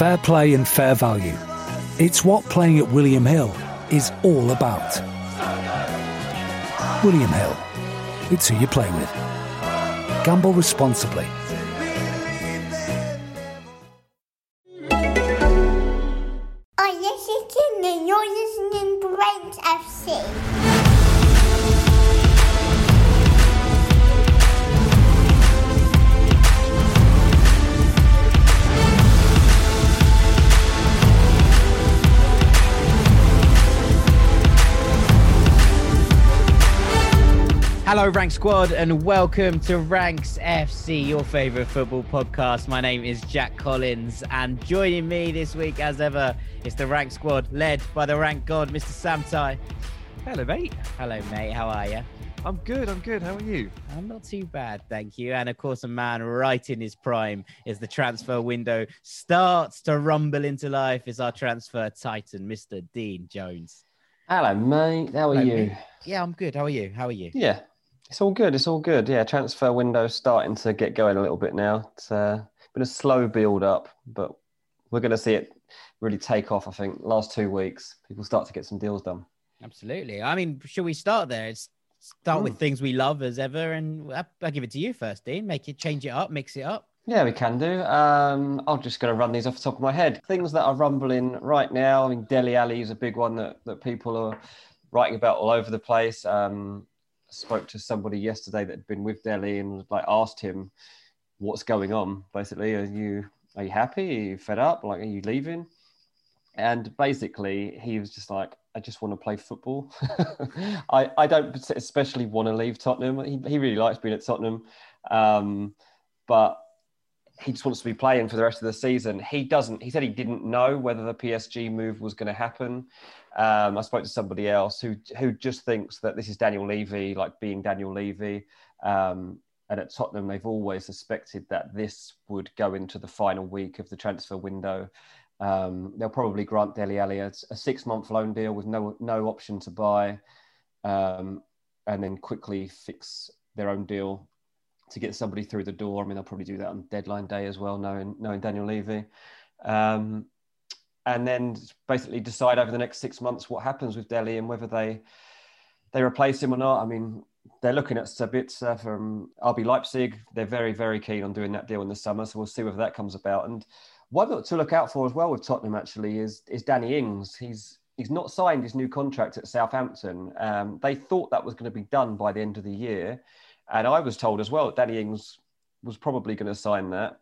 Fair play and fair value. It's what playing at William Hill is all about. William Hill. It's who you play with. Gamble responsibly. Rank Squad, and welcome to Ranks FC, your favorite football podcast. My name is Jack Collins, and joining me this week, as ever, is the Rank Squad, led by the Rank God, Mr. Sam Tighe. Hello, mate. Hello, mate. How are you? I'm good. I'm good. How are you? I'm not too bad, thank you. And of course, a man right in his prime is the transfer window starts to rumble into life. Is our transfer titan, Mr. Dean Jones. Hello, mate. How are Hello, you? mate. Yeah, I'm good. How are you? How are you? Yeah, it's all good. It's all good. Yeah, transfer window starting to get going a little bit now. It's uh, been a slow build up, but we're going to see it really take off. I think last two weeks, people start to get some deals done. Absolutely. I mean, should we start there? It's start with things we love as ever, and I- I'll give it to you first, Dean. Make it, change it up, mix it up. Yeah, we can do. Um, I'm just going to run these off the top of my head. Things that are rumbling right now. I mean, Dele Alli is a big one that, that people are writing about all over the place. Um, spoke to somebody yesterday that had been with Dele and like asked him what's going on. Basically, are you are you happy? Are you fed up? Like, are you leaving? And basically, he was just like, I just want to play football. I, I don't especially want to leave Tottenham. He, he really likes being at Tottenham. Um, but he just wants to be playing for the rest of the season. He doesn't. He said he didn't know whether the PSG move was going to happen. Um, I spoke to somebody else who who just thinks that this is Daniel Levy, like being Daniel Levy. Um, and at Tottenham, they've always suspected that this would go into the final week of the transfer window. Um, they'll probably grant Dele Alli a, a six-month loan deal with no no option to buy, um, and then quickly fix their own deal to get somebody through the door. I mean, they'll probably do that on deadline day as well, knowing knowing Daniel Levy, um, and then basically decide over the next six months what happens with Dele and whether they they replace him or not. I mean, they're looking at Sabitzer from RB Leipzig. They're very very keen on doing that deal in the summer, so we'll see whether that comes about. And one to look out for as well with Tottenham actually is is Danny Ings. He's he's not signed his new contract at Southampton. Um, they thought that was going to be done by the end of the year. And I was told as well that Danny Ings was probably going to sign that.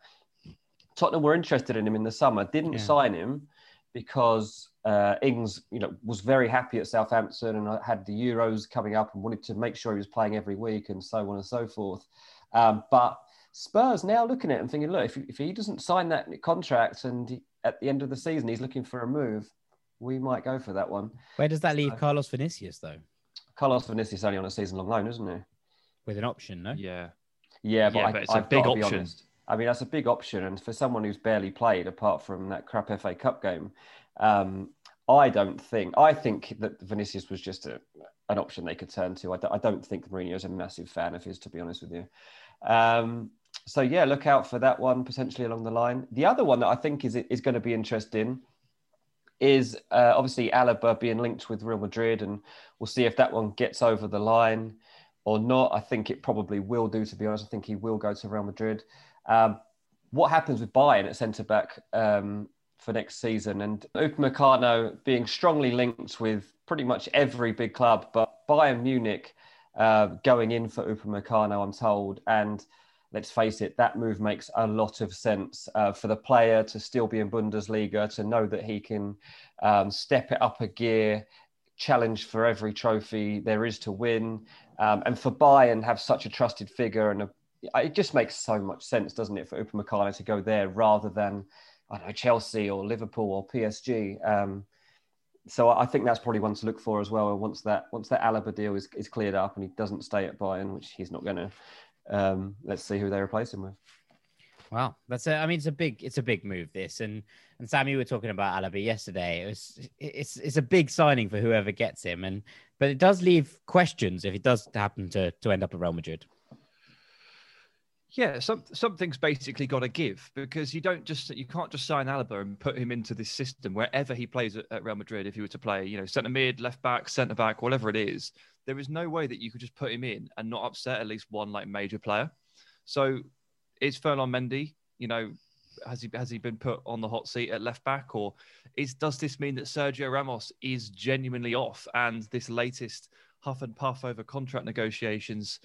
Tottenham were interested in him in the summer, didn't Yeah. sign him because uh, Ings, you know, was very happy at Southampton and had the Euros coming up and wanted to make sure he was playing every week and so on and so forth. Um, but Spurs now looking at him thinking, look, if, if he doesn't sign that contract and he, at the end of the season he's looking for a move, we might go for that one. Where does that leave So- Carlos Vinicius though? Carlos Vinicius only on a season-long loan, isn't he? With an option, no? Yeah. Yeah, but, Yeah, I, but it's a I've big gotta be option. honest. I mean, that's a big option, and for someone who's barely played, apart from that crap FA Cup game, um, I don't think. I think that Vinicius was just a, an option they could turn to. I, don't- I don't think Mourinho's a massive fan of his, to be honest with you. Um, so yeah, look out for that one potentially along the line. The other one that I think is is going to be interesting is uh, obviously Alaba being linked with Real Madrid, and we'll see if that one gets over the line or not. I think it probably will do, to be honest. I think he will go to Real Madrid. Um, what happens with Bayern at centre back um, for next season? And Upamecano being strongly linked with pretty much every big club, but Bayern Munich uh, going in for Upamecano, I'm told. And let's face it, that move makes a lot of sense uh, for the player to still be in Bundesliga, to know that he can um, step it up a gear, challenge for every trophy there is to win, um, and for Bayern have such a trusted figure and a, it just makes so much sense, doesn't it, for Upamecano to go there rather than I know Chelsea or Liverpool or PSG. Um, so I think that's probably one to look for as well. Once that once that Alaba deal is, is cleared up and he doesn't stay at Bayern, which he's not going to, um, let's see who they replace him with. Wow, that's a. I mean, it's a big, it's a big move. This and and Sam, we were talking about Alaba yesterday. It was, it's, it's a big signing for whoever gets him, and but it does leave questions if it does happen to to end up at Real Madrid. Yeah, some, something's basically got to give because you don't just you can't just sign Alaba and put him into this system wherever he plays at, at Real Madrid. If he were to play, you know, centre mid, left back, centre back, whatever it is, there is no way that you could just put him in and not upset at least one like major player. So is Ferland Mendy, you know, has he has he been put on the hot seat at left back, or is does this mean that Sergio Ramos is genuinely off and this latest huff and puff over contract negotiations?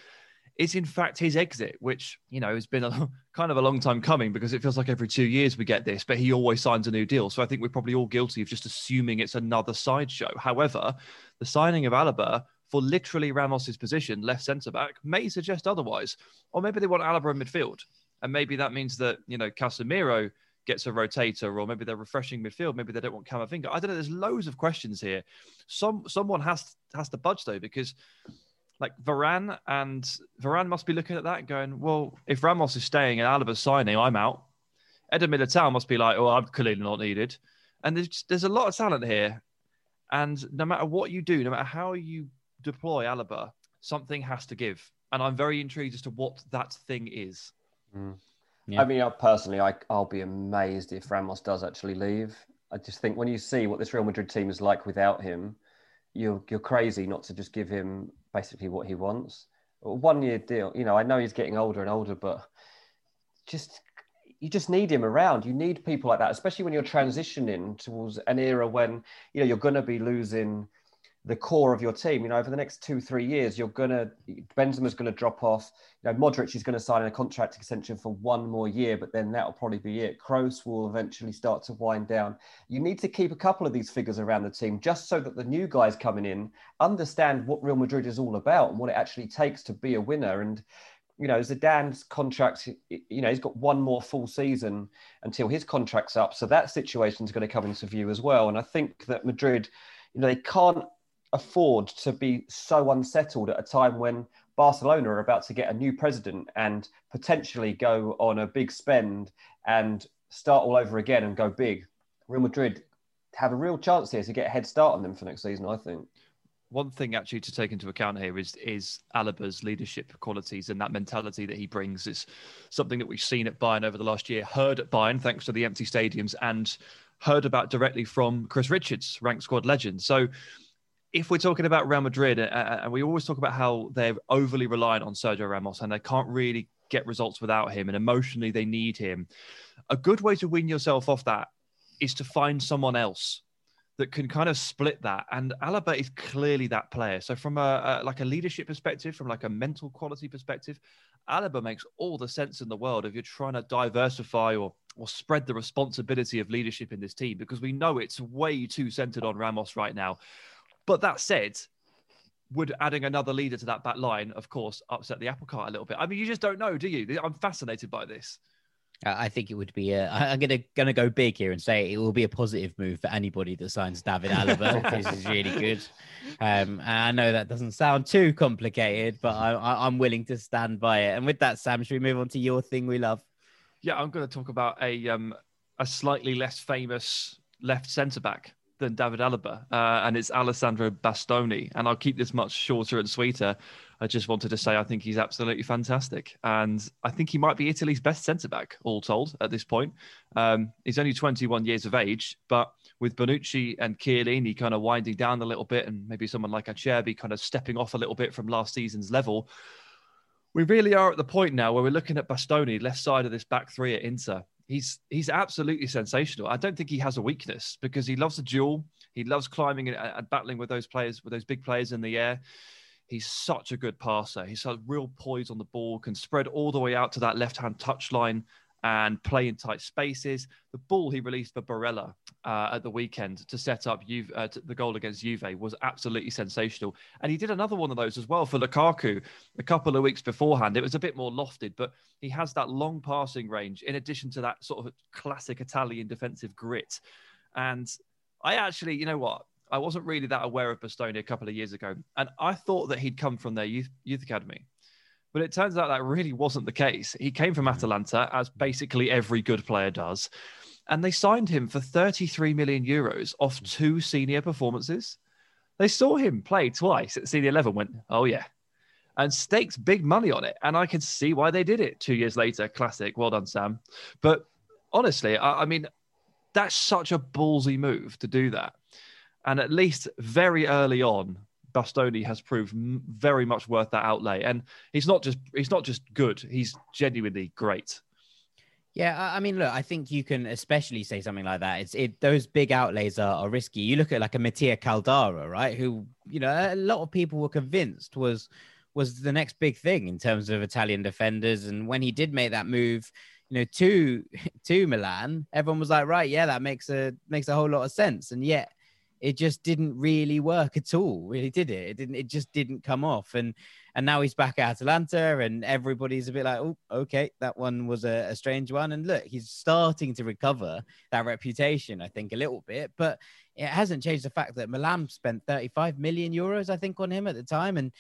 is in fact his exit, which you know has been a kind of a long time coming because it feels like every two years we get this, but he always signs a new deal. So I think we're probably all guilty of just assuming it's another sideshow. However, the signing of Alaba for literally Ramos's position, left centre back, may suggest otherwise, or maybe they want Alaba in midfield, and maybe that means that you know Casemiro gets a rotator, or maybe they're refreshing midfield. Maybe they don't want Camavinga. I don't know. There's loads of questions here. Some someone has has to budge though because like Varane and Varane must be looking at that going, well, if Ramos is staying and Alaba's signing, I'm out. Eder Militao must be like, oh, I'm clearly not needed. And there's there's a lot of talent here, and no matter what you do, no matter how you deploy Alaba, something has to give. And I'm very intrigued as to what that thing is. Mm. Yeah. I mean, I personally, I, I'll be amazed if Ramos does actually leave. I just think when you see what this Real Madrid team is like without him, you're you're crazy not to just give him basically what he wants. One year deal. You know, I know he's getting older and older, but just you just need him around. You need people like that, especially when you're transitioning towards an era when you know you're going to be losing the core of your team. You know, over the next two, three years, you're gonna Benzema's gonna drop off. You know, Modric is gonna sign a contract extension for one more year, but then that'll probably be it. Kroos will eventually start to wind down. You need to keep a couple of these figures around the team just so that the new guys coming in understand what Real Madrid is all about and what it actually takes to be a winner. And you know, Zidane's contract, you know, he's got one more full season until his contract's up. So that situation is going to come into view as well. And I think that Madrid, you know, they can't afford to be so unsettled at a time when Barcelona are about to get a new president and potentially go on a big spend and start all over again and go big. Real Madrid have a real chance here to get a head start on them for next season, I think. One thing actually to take into account here is is Alaba's leadership qualities and that mentality that he brings. It's something that we've seen at Bayern over the last year, heard at Bayern thanks to the empty stadiums, and heard about directly from Chris Richards, ranked squad legend. So if we're talking about Real Madrid, uh, uh, and we always talk about how they're overly reliant on Sergio Ramos and they can't really get results without him, and emotionally they need him. A good way to win yourself off that is to find someone else that can kind of split that. And Alaba is clearly that player. So from a, a, like a leadership perspective, from like a mental quality perspective, Alaba makes all the sense in the world if you're trying to diversify or or spread the responsibility of leadership in this team because we know it's way too centered on Ramos right now. But that said, would adding another leader to that back line, of course, upset the apple cart a little bit? I mean, you just don't know, do you? I'm fascinated by this. I think it would be. A, I'm gonna gonna go big here and say it will be a positive move for anybody that signs David Alaba. this is really good. Um, I know that doesn't sound too complicated, but I, am willing to stand by it. And with that, Sam, should we move on to your thing we love? Yeah, I'm going to talk about a um, a slightly less famous left centre back than David Alaba, uh, and it's Alessandro Bastoni. And I'll keep this much shorter and sweeter. I just wanted to say I think he's absolutely fantastic, and I think he might be Italy's best centre back, all told, at this point. Um, he's only 21 years of age, but with Bonucci and Chiellini kind of winding down a little bit, and maybe someone like Acerbi kind of stepping off a little bit from last season's level, we really are at the point now where we're looking at Bastoni, left side of this back three at Inter, he's he's absolutely sensational. I don't think he has a weakness because he loves the duel. He loves climbing and, and, battling with those players, with those big players in the air. He's such a good passer. He's got real poise on the ball, can spread all the way out to that left hand touch line and play in tight spaces. The ball he released for Barella uh, at the weekend to set up Juve, uh, the goal against Juve was absolutely sensational. And he did another one of those as well for Lukaku a couple of weeks beforehand. It was a bit more lofted, but he has that long passing range in addition to that sort of classic Italian defensive grit. And I actually, you know what? I wasn't really that aware of Bastoni a couple of years ago, and I thought that he'd come from their youth youth academy. But it turns out that really wasn't the case. He came from hmm. Atalanta, as basically every good player does. And they signed him for 33 million euros off hmm. two senior performances. They saw him play twice at senior level, went, oh, yeah. and staked big money on it. And I can see why they did it two years later. Classic. Well done, Sam. But honestly, I, I mean, that's such a ballsy move to do that. And at least very early on, Bastoni has proved very much worth that outlay. And he's not just he's not just good; he's genuinely great. Yeah, I mean, look, I think you can especially say something like that. It's it those big outlays are, are risky. You look at like a Mattia Caldara, right? Who you know a lot of people were convinced was was the next big thing in terms of Italian defenders. And when he did make that move, you know, to to Milan, everyone was like, right, yeah, that makes a makes a whole lot of sense. And yet it just didn't really work at all. Really did it? It didn't. It just didn't come off. And and now he's back at Atalanta, and everybody's a bit like, oh, okay, that one was a, a strange one. And look, he's starting to recover that reputation, I think, a little bit, but it hasn't changed the fact that Milan spent 35 million euros, I think, on him at the time, and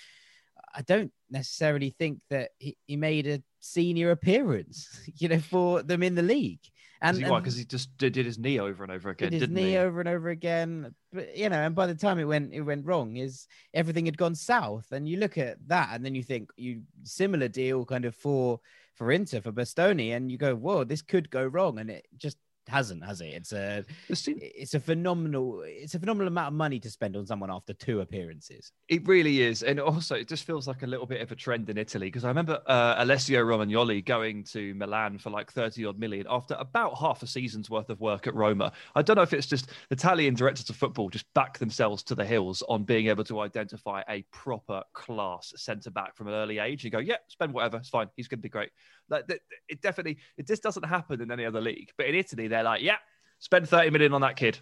I don't necessarily think that he, he made a senior appearance, you know, for them in the league. And because he, he, just did, did, his knee over and over again, did his knee he? over and over again. But you know, and by the time it went it went wrong, is everything had gone south. And you look at that, and then you think you similar deal kind of for for Inter for Bastoni, and you go, whoa, this could go wrong, and it just hasn't, has it? It's a it's a phenomenal it's a phenomenal amount of money to spend on someone after two appearances. It really is, and also it just feels like a little bit of a trend in Italy because I remember uh, Alessio Romagnoli going to Milan for like thirty odd million after about half a season's worth of work at Roma. I don't know if it's just Italian directors of football just back themselves to the hills on being able to identify a proper class centre back from an early age. You go, yeah, spend whatever, it's fine, he's going to be great. Like it definitely, it just doesn't happen in any other league. But in Italy, they're like, yeah, spend 30 million on that kid,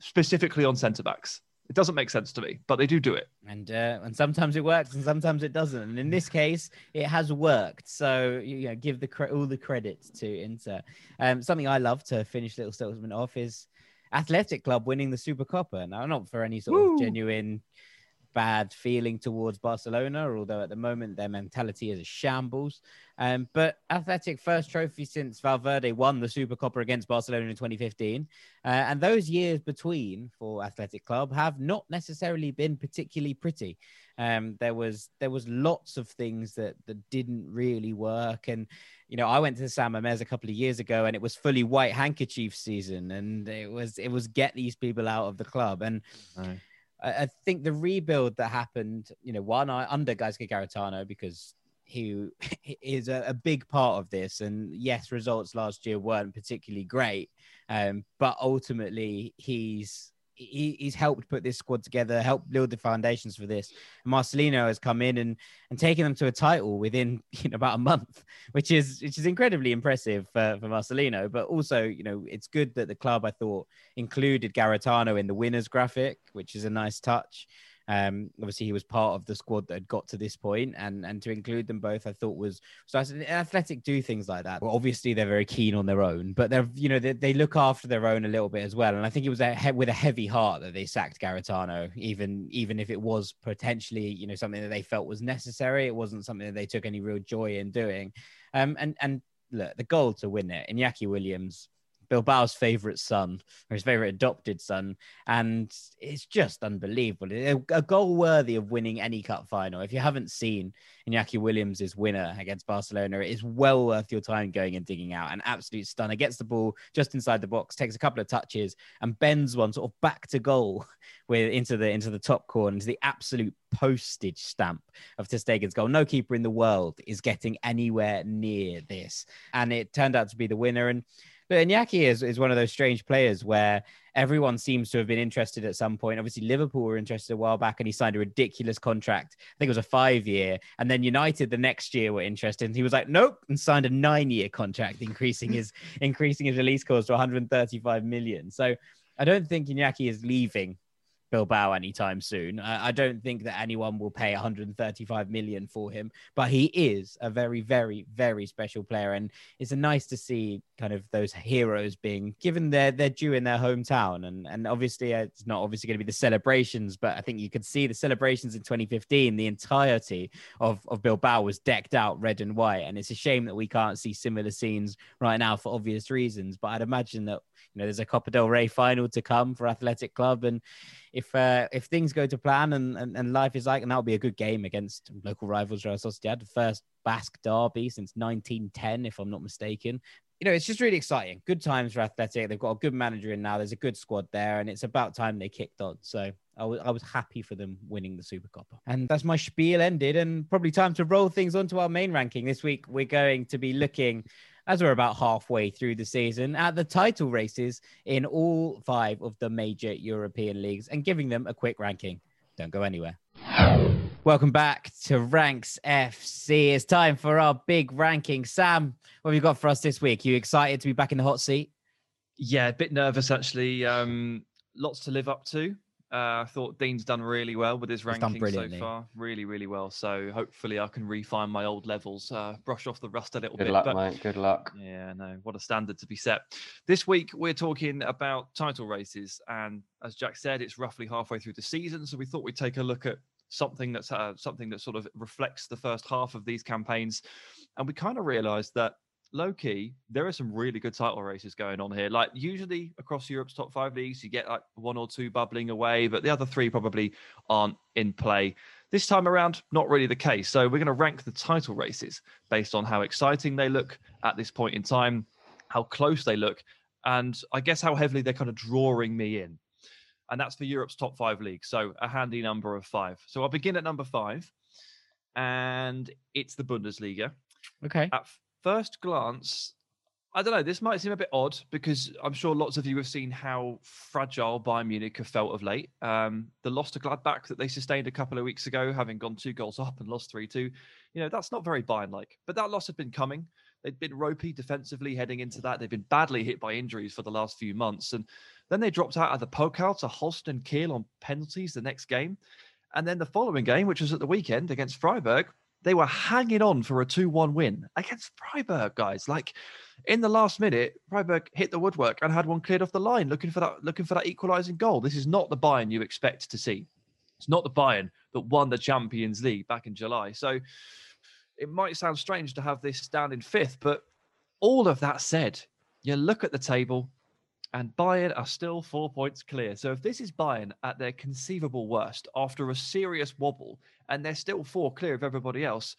specifically on centre backs. It doesn't make sense to me, but they do do it. And uh, and sometimes it works, and sometimes it doesn't. And in this case, it has worked. So you know, give the cre- all the credit to Inter. Um, something I love to finish little statement off is Athletic Club winning the Supercopa. Now, not for any sort Woo! of genuine bad feeling towards Barcelona, although at the moment their mentality is a shambles. Um, but Athletic first trophy since Valverde won the Supercopa against Barcelona in 2015. Uh, and those years between for Athletic Club have not necessarily been particularly pretty. Um, there was there was lots of things that that didn't really work, and you know I went to the San Mamés a couple of years ago, and it was fully white handkerchief season, and it was it was get these people out of the club, and. I, think the rebuild that happened, you know, one under Gaizka Garitano because he is a, a, big part of this. And yes, results last year weren't particularly great, um, but ultimately he's he, he's helped put this squad together, helped build the foundations for this. And Marcelino has come in and and taken them to a title within you know about a month, which is which is incredibly impressive for, for Marcelino. But also, you know, it's good that the club I thought included Garitano in the winners graphic, which is a nice touch. Um, obviously, he was part of the squad that had got to this point, and and to include them both, I thought was so. I said, Athletic do things like that. Well, obviously, they're very keen on their own, but they're you know they, they look after their own a little bit as well. And I think it was a, with a heavy heart that they sacked Garitano, even even if it was potentially you know something that they felt was necessary. It wasn't something that they took any real joy in doing. Um, and and look, the goal to win it, Iñaki Williams Bilbao's favorite son, or his favorite adopted son, and it's just unbelievable. A, goal worthy of winning any cup final. If you haven't seen Iñaki Williams' winner against Barcelona, it is well worth your time going and digging out. An absolute stunner. Gets the ball just inside the box, takes a couple of touches, and bends one sort of back to goal with into the into the top corner, into the absolute postage stamp of Ter Stegen's goal. No keeper in the world is getting anywhere near this, and it turned out to be the winner. And but Iñaki is, is one of those strange players where everyone seems to have been interested at some point. Obviously, Liverpool were interested a while back and he signed a ridiculous contract. I think it was a five year. And then United the next year were interested. And he was like, nope, and signed a nine year contract, increasing his increasing his release clause to 135 million. So I don't think Iñaki is leaving Bilbao anytime soon. I, I, don't think that anyone will pay 135 million for him, but he is a very, very, very special player, and it's nice to see kind of those heroes being given their their due in their hometown. And and obviously, uh, it's not obviously going to be the celebrations, but I think you could see the celebrations in 2015. The entirety of of Bilbao was decked out red and white, and it's a shame that we can't see similar scenes right now for obvious reasons. But I'd imagine that you know there's a Copa del Rey final to come for Athletic Club, and if uh, if things go to plan and, and, and life is like, and that'll be a good game against local rivals Real Sociedad, the first Basque derby since 1910, if I'm not mistaken. You know, it's just really exciting. Good times for Athletic. They've got a good manager in now. There's a good squad there, and it's about time they kicked on. So I was, I was happy for them winning the Super Cup. And that's my spiel ended, and probably time to roll things onto our main ranking. This week, we're going to be looking as we're about halfway through the season, at the title races in all five of the major European leagues and giving them a quick ranking. Don't go anywhere. Welcome back to Ranks FC. It's time for our big ranking. Sam, what have you got for us this week? You excited to be back in the hot seat? Yeah, a bit nervous actually. Um, lots to live up to. Uh, I thought Dean's done really well with his ranking so far. Really, really well. So hopefully I can refine my old levels, uh, brush off the rust a little Good bit. luck, but mate. Good luck. yeah, no, what a standard to be set. This week we're talking about title races, and as Jack said, it's roughly halfway through the season. So we thought we'd take a look at something that's uh, something that sort of reflects the first half of these campaigns, and we kind of realised that low key, there are some really good title races going on here. Like usually across Europe's top five leagues, you get like one or two bubbling away, but the other three probably aren't in play. This time around, not really the case. So we're going to rank the title races based on how exciting they look at this point in time, how close they look, and I guess how heavily they're kind of drawing me in. And that's for Europe's top five leagues. So a handy number of five. So I'll begin at number five, and it's the Bundesliga. Okay. At first glance, I don't know. This might seem a bit odd because I'm sure lots of you have seen how fragile Bayern Munich have felt of late. Um, the loss to Gladbach that they sustained a couple of weeks ago, having gone two goals up and lost 3 2, you know, that's not very Bayern like. But that loss had been coming. They'd been ropey defensively heading into that. They've been badly hit by injuries for the last few months. And then they dropped out of the Pokal to Holstein Kiel on penalties the next game. And then the following game, which was at the weekend against Freiburg, they were hanging on for a 2-1 win against Freiburg, guys. Like in the last minute, Freiburg hit the woodwork and had one cleared off the line, looking for that, looking for that equalising goal. This is not the Bayern you expect to see. It's not the Bayern that won the Champions League back in July. So it might sound strange to have this down in fifth, but all of that said, you look at the table, and Bayern are still four points clear. So if this is Bayern at their conceivable worst after a serious wobble, and they're still four clear of everybody else,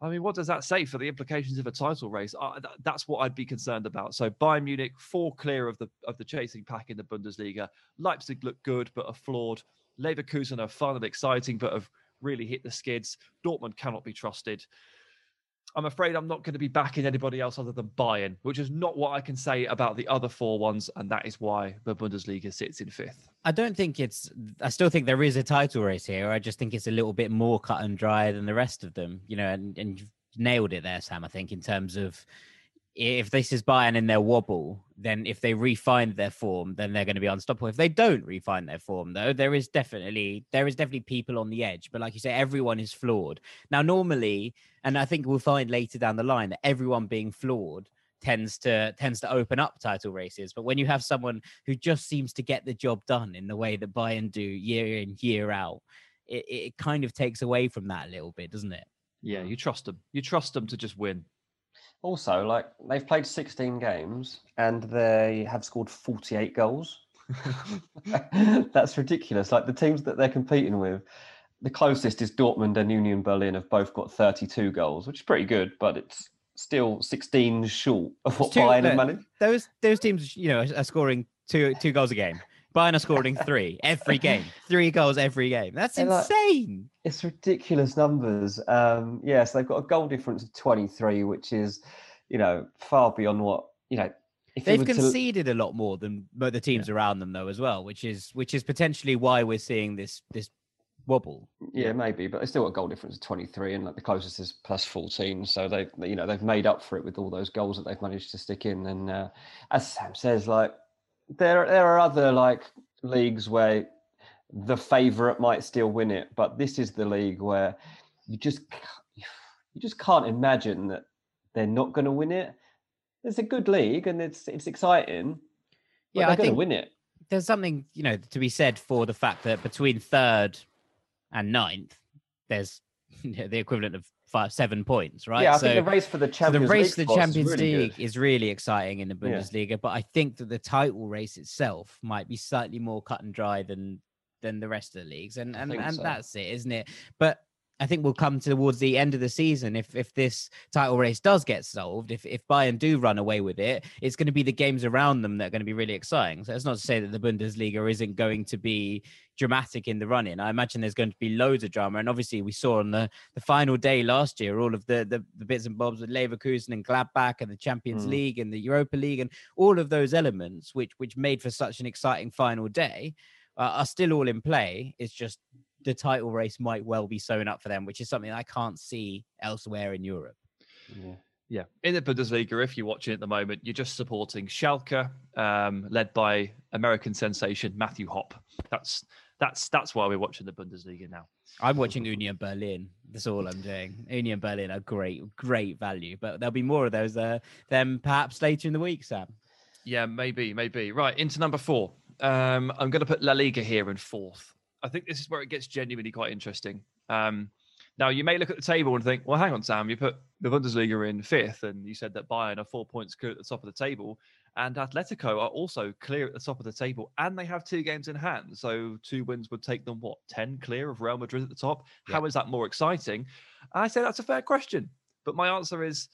I mean, what does that say for the implications of a title race? Uh, th- that's what I'd be concerned about. So Bayern Munich four clear of the of the chasing pack in the Bundesliga. Leipzig look good but are flawed. Leverkusen are fun and exciting but have really hit the skids. Dortmund cannot be trusted. I'm afraid I'm not going to be backing anybody else other than Bayern, which is not what I can say about the other four ones, and that is why the Bundesliga sits in fifth. I don't think it's. I still think there is a title race here. I just think it's a little bit more cut and dry than the rest of them. You know, and and you've nailed it there, Sam. I think in terms of if this is Bayern in their wobble, then if they refine their form, then they're going to be unstoppable. If they don't refine their form, though, there is definitely there is definitely people on the edge. But like you say, everyone is flawed. Now, normally, and I think we'll find later down the line that everyone being flawed tends to tends to open up title races. But when you have someone who just seems to get the job done in the way that Bayern do year in year out, it, it kind of takes away from that a little bit, doesn't it? Yeah, you trust them. You trust them to just win. Also, like they've played 16 games and they have scored 48 goals. That's ridiculous. Like the teams that they're competing with, the closest is Dortmund and Union Berlin have both got 32 goals, which is pretty good, but it's still 16 short of what Two- Bayern have managed. Those those teams, you know, are- are scoring two two goals a game. Bayern are scoring three every game, three goals every game. That's They're like- insane. It's ridiculous numbers. Um, yes, they've got a goal difference of 23, which is, you know, far beyond what, you know, if They've were to- conceded a lot more than the teams around them, though, as well, which is which is potentially why we're seeing this this wobble. Yeah, maybe, but they still got a goal difference of 23, and like the closest is plus 14. So they, they- you know, they've made up for it with all those goals that they've managed to stick in. And uh, as Sam says, like there there are other like leagues where the favourite might still win it, but this is the league where you just you just can't imagine that they're not going to win it. It's a good league and it's it's exciting. Yeah, they're going to win it. There's something you know to be said for the fact that between third and ninth, there's the equivalent of five seven points, right? Yeah, I so, think the race for the so Champions the race League the spots is Champions really League good. is really exciting in the Yeah. Bundesliga, but I think that the title race itself might be slightly more cut and dry than than the rest of the leagues, and and, and so. that's it, isn't it? But I think we'll come towards the end of the season if if this title race does get solved, if if Bayern do run away with it, it's going to be the games around them that are going to be really exciting. So that's not to say that the Bundesliga isn't going to be dramatic in the running. I imagine there's going to be loads of drama, and obviously we saw on the the final day last year all of the the, the bits and bobs with Leverkusen and Gladbach and the Champions Mm. League and the Europa League and all of those elements, which which made for such an exciting final day, uh, are still all in play. It's just the title race might well be sewn up for them, which is something I can't see elsewhere in Europe. Yeah. Yeah, in the Bundesliga, if you're watching at the moment, you're just supporting Schalke, um, led by American sensation Matthew Hoppe. That's that's that's why we're watching the Bundesliga now. I'm watching Union Berlin. That's all I'm doing. Union Berlin are great, great value, but there'll be more of those uh, them perhaps later in the week, Sam. Yeah, maybe, maybe. Right, into number four. Um, I'm going to put La Liga here in fourth. I think this is where it gets genuinely quite interesting. Um, now, you may look at the table and think, well, hang on, Sam, you put the Bundesliga in fifth, and you said that Bayern are four points clear at the top of the table, and Atletico are also clear at the top of the table, and they have two games in hand. So two wins would take them, what, 10 clear of Real Madrid at the top? How is that more exciting? I say that's a fair question. But my answer is,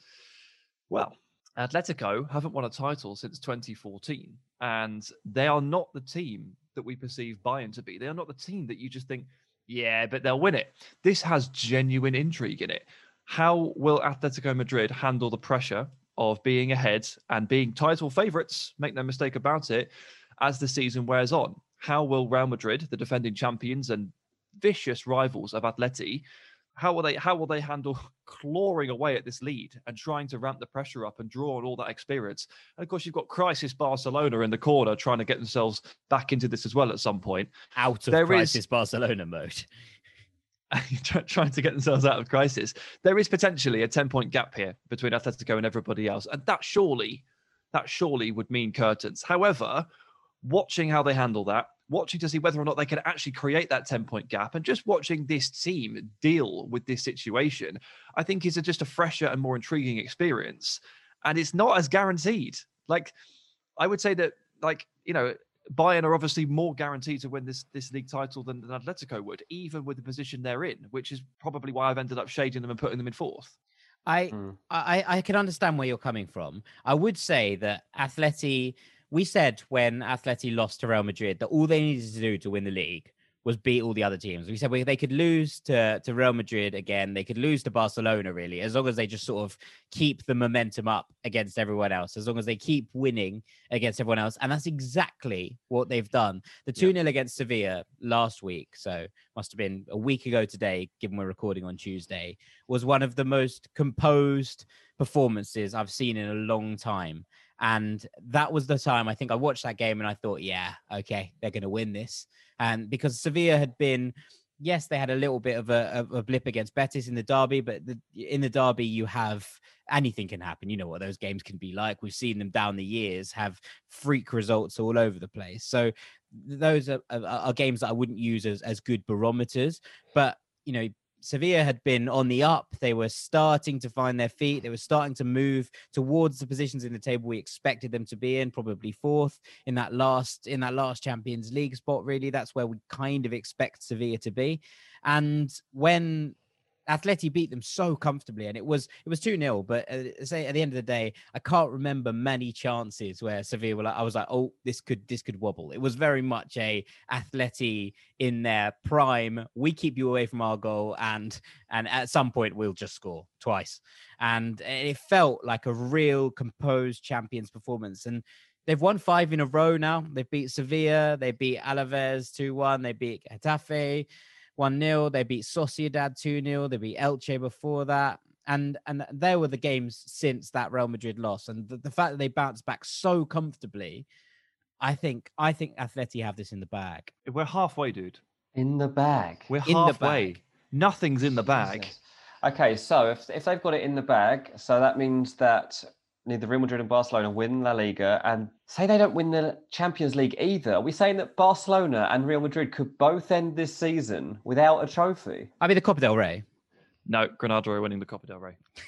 well, Atletico haven't won a title since 2014, and they are not the team that we perceive Bayern to be. They are not the team that you just think, yeah, but they'll win it. This has genuine intrigue in it. How will Atletico Madrid handle the pressure of being ahead and being title favourites? Make no mistake about it. As the season wears on, how will Real Madrid, the defending champions and vicious rivals of Atleti, how will they how will they handle clawing away at this lead and trying to ramp the pressure up and draw on all that experience? And of course, you've got Crisis Barcelona in the corner trying to get themselves back into this as well at some point. Out of There is- crisis Barcelona mode. Trying to get themselves out of crisis. There is potentially a 10 point gap here between Atletico and everybody else. And that surely, that surely would mean curtains. However, watching how they handle that, watching to see whether or not they can actually create that 10 point gap, and just watching this team deal with this situation, I think is a, just a fresher and more intriguing experience. And it's not as guaranteed. Like, I would say that, like, you know, Bayern are obviously more guaranteed to win this this league title than, than Atletico would, even with the position they're in, which is probably why I've ended up shading them and putting them in fourth. I, Mm. I I can understand where you're coming from. I would say that Atleti. We said when Atleti lost to Real Madrid that all they needed to do to win the league was beat all the other teams. We said well, they could lose to, to Real Madrid again. They could lose to Barcelona, really, as long as they just sort of keep the momentum up against everyone else, as long as they keep winning against everyone else. And that's exactly what they've done. The 2 0 against Sevilla last week, so must have been a week ago today, given we're recording on Tuesday, was one of the most composed performances I've seen in a long time. And that was the time I think I watched that game and I thought, yeah, okay, they're going to win this. And because Sevilla had been, yes, they had a little bit of a, a blip against Betis in the derby, but the, in the derby, you have anything can happen. You know what those games can be like. We've seen them down the years have freak results all over the place. So those are, are, are games that I wouldn't use as, as good barometers. But, you know, Sevilla had been on the up. They were starting to find their feet. They were starting to move towards the positions in the table we expected them to be in, probably fourth in that last in that last Champions League spot. Really, that's where we kind of expect Sevilla to be. And when Atleti beat them so comfortably, and it was it was two 0 But uh, say at the end of the day, I can't remember many chances where Sevilla were like, I was like, oh, this could this could wobble. It was very much a Atleti in their prime. We keep you away from our goal, and and at some point we'll just score twice. And it felt like a real composed champions performance. And they've won five in a row now. They beat Sevilla, they beat Alaves two one, they beat Getafe. 1 0. They beat Sociedad 2 0. They beat Elche before that. And and there were the games since that Real Madrid loss. And the, the fact that they bounced back so comfortably, I think I think Atleti have this in the bag. We're halfway, dude. In the bag. We're In the halfway. bag. Nothing's in the bag. Jesus. Okay, so if, if they've got it in the bag, so that means that neither Real Madrid and Barcelona win La Liga, and say they don't win the Champions League either. Are we saying that Barcelona and Real Madrid could both end this season without a trophy? I mean, the Copa del Rey. No, Granada are winning the Copa del Rey.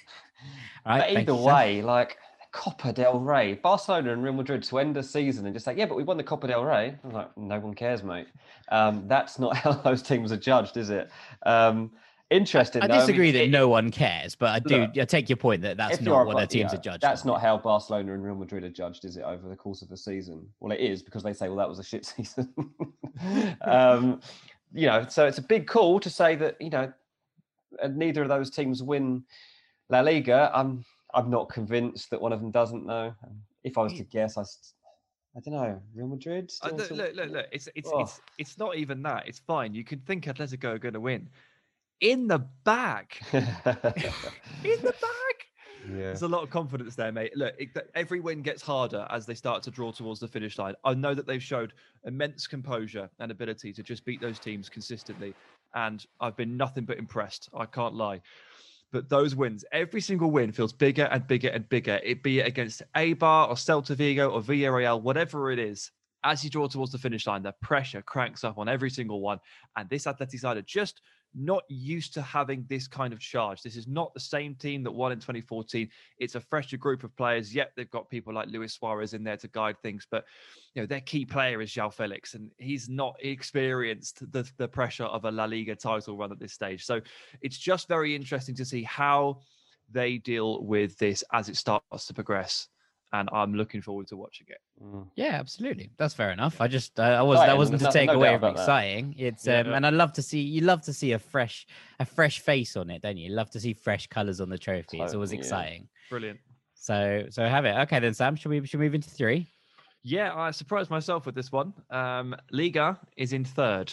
Right? but either you, Sam. way, like Copa del Rey, Barcelona and Real Madrid to end the season and just say, yeah, but we won the Copa del Rey. I'm like, no one cares, mate. Um, that's not how those teams are judged, is it? Um, interesting. I though. disagree mean, that it- no one cares, but I do Look, I take your point that that's not what their teams yeah, are judged. That's on. not how Barcelona and Real Madrid are judged, is it, over the course of the season? Well, it is because they say, well, that was a shit season. um, you know, so it's a big call to say that, you know, uh, neither of those teams win La Liga. I'm I'm not convinced that one of them doesn't, though. Um, If I was to guess, I I don't know, Real Madrid? Uh, look, look, look, look, It's it's Oh. it's it's not even that. It's fine. You can think Atletico are going to win. In the bag, in the bag. yeah. There's a lot of confidence there, mate. Look, it, every win gets harder as they start to draw towards the finish line. I know that they've showed immense composure and ability to just beat those teams consistently, and I've been nothing but impressed. I can't lie. But those wins, every single win feels bigger and bigger and bigger. It be it against Eibar or Celta Vigo or Villarreal, whatever it is. As you draw towards the finish line, the pressure cranks up on every single one. And this Athletic side are just not used to having this kind of charge. This is not the same team that won in 2014. It's a fresher group of players. Yet they've got people like Luis Suarez in there to guide things, but you know their key player is João Felix, and he's not experienced the the pressure of a La Liga title run at this stage. So it's just very interesting to see how they deal with this as it starts to progress. And I'm looking forward to watching it. Mm. Yeah, absolutely. That's fair enough. I just uh, I was Exciting, that wasn't to there's take no away from about that. exciting. It's Yeah, um, no. and I love to see you love to see a fresh a fresh face on it, don't you? You love to see fresh colours on the trophy. It's always Totally, yeah. exciting. Brilliant. So so have it. Okay then, Sam. Should we should we move into three? Yeah, I surprised myself with this one. Um, Liga is in third.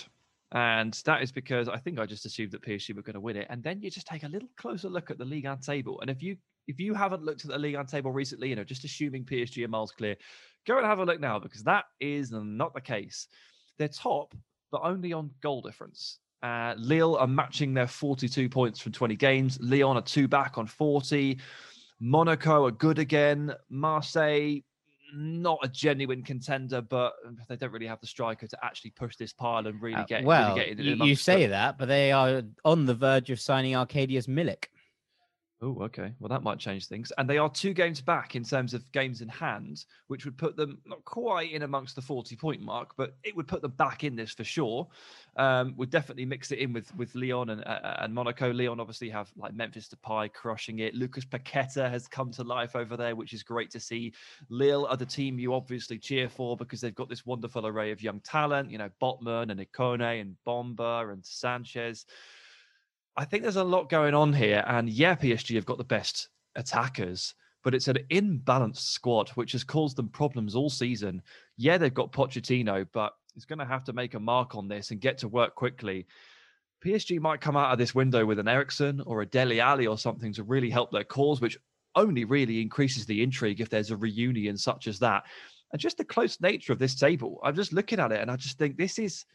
And that is because I think I just assumed that PSG were going to win it. And then you just take a little closer look at the Ligue 1 table. And if you if you haven't looked at the Ligue 1 table recently, you know, just assuming PSG are miles clear, go and have a look now because that is not the case. They're top, but only on goal difference. Uh, Lille are matching their 42 points from 20 games. Lyon are two back on 40. Monaco are good again. Marseille, not a genuine contender, but they don't really have the striker to actually push this pile and really Uh, get well, really get in you, you say that, but they are on the verge of signing Arkadiusz Milik. Oh, okay. Well, that might change things. And they are two games back in terms of games in hand, which would put them not quite in amongst the 40 point mark, but it would put them back in this for sure. Um, would definitely mix it in with with Lyon and uh, and Monaco. Lyon obviously have like Memphis Depay crushing it. Lucas Paqueta has come to life over there, which is great to see. Lille are the team you obviously cheer for because they've got this wonderful array of young talent. You know, Botman and Ikone and Bamba and Sanches. I think there's a lot going on here. And yeah, PSG have got the best attackers, but it's an imbalanced squad, which has caused them problems all season. Yeah, they've got Pochettino, but he's going to have to make a mark on this and get to work quickly. PSG might come out of this window with an Eriksen or a Dele Alli or something to really help their cause, which only really increases the intrigue if there's a reunion such as that. And just the close nature of this table, I'm just looking at it and I just think this is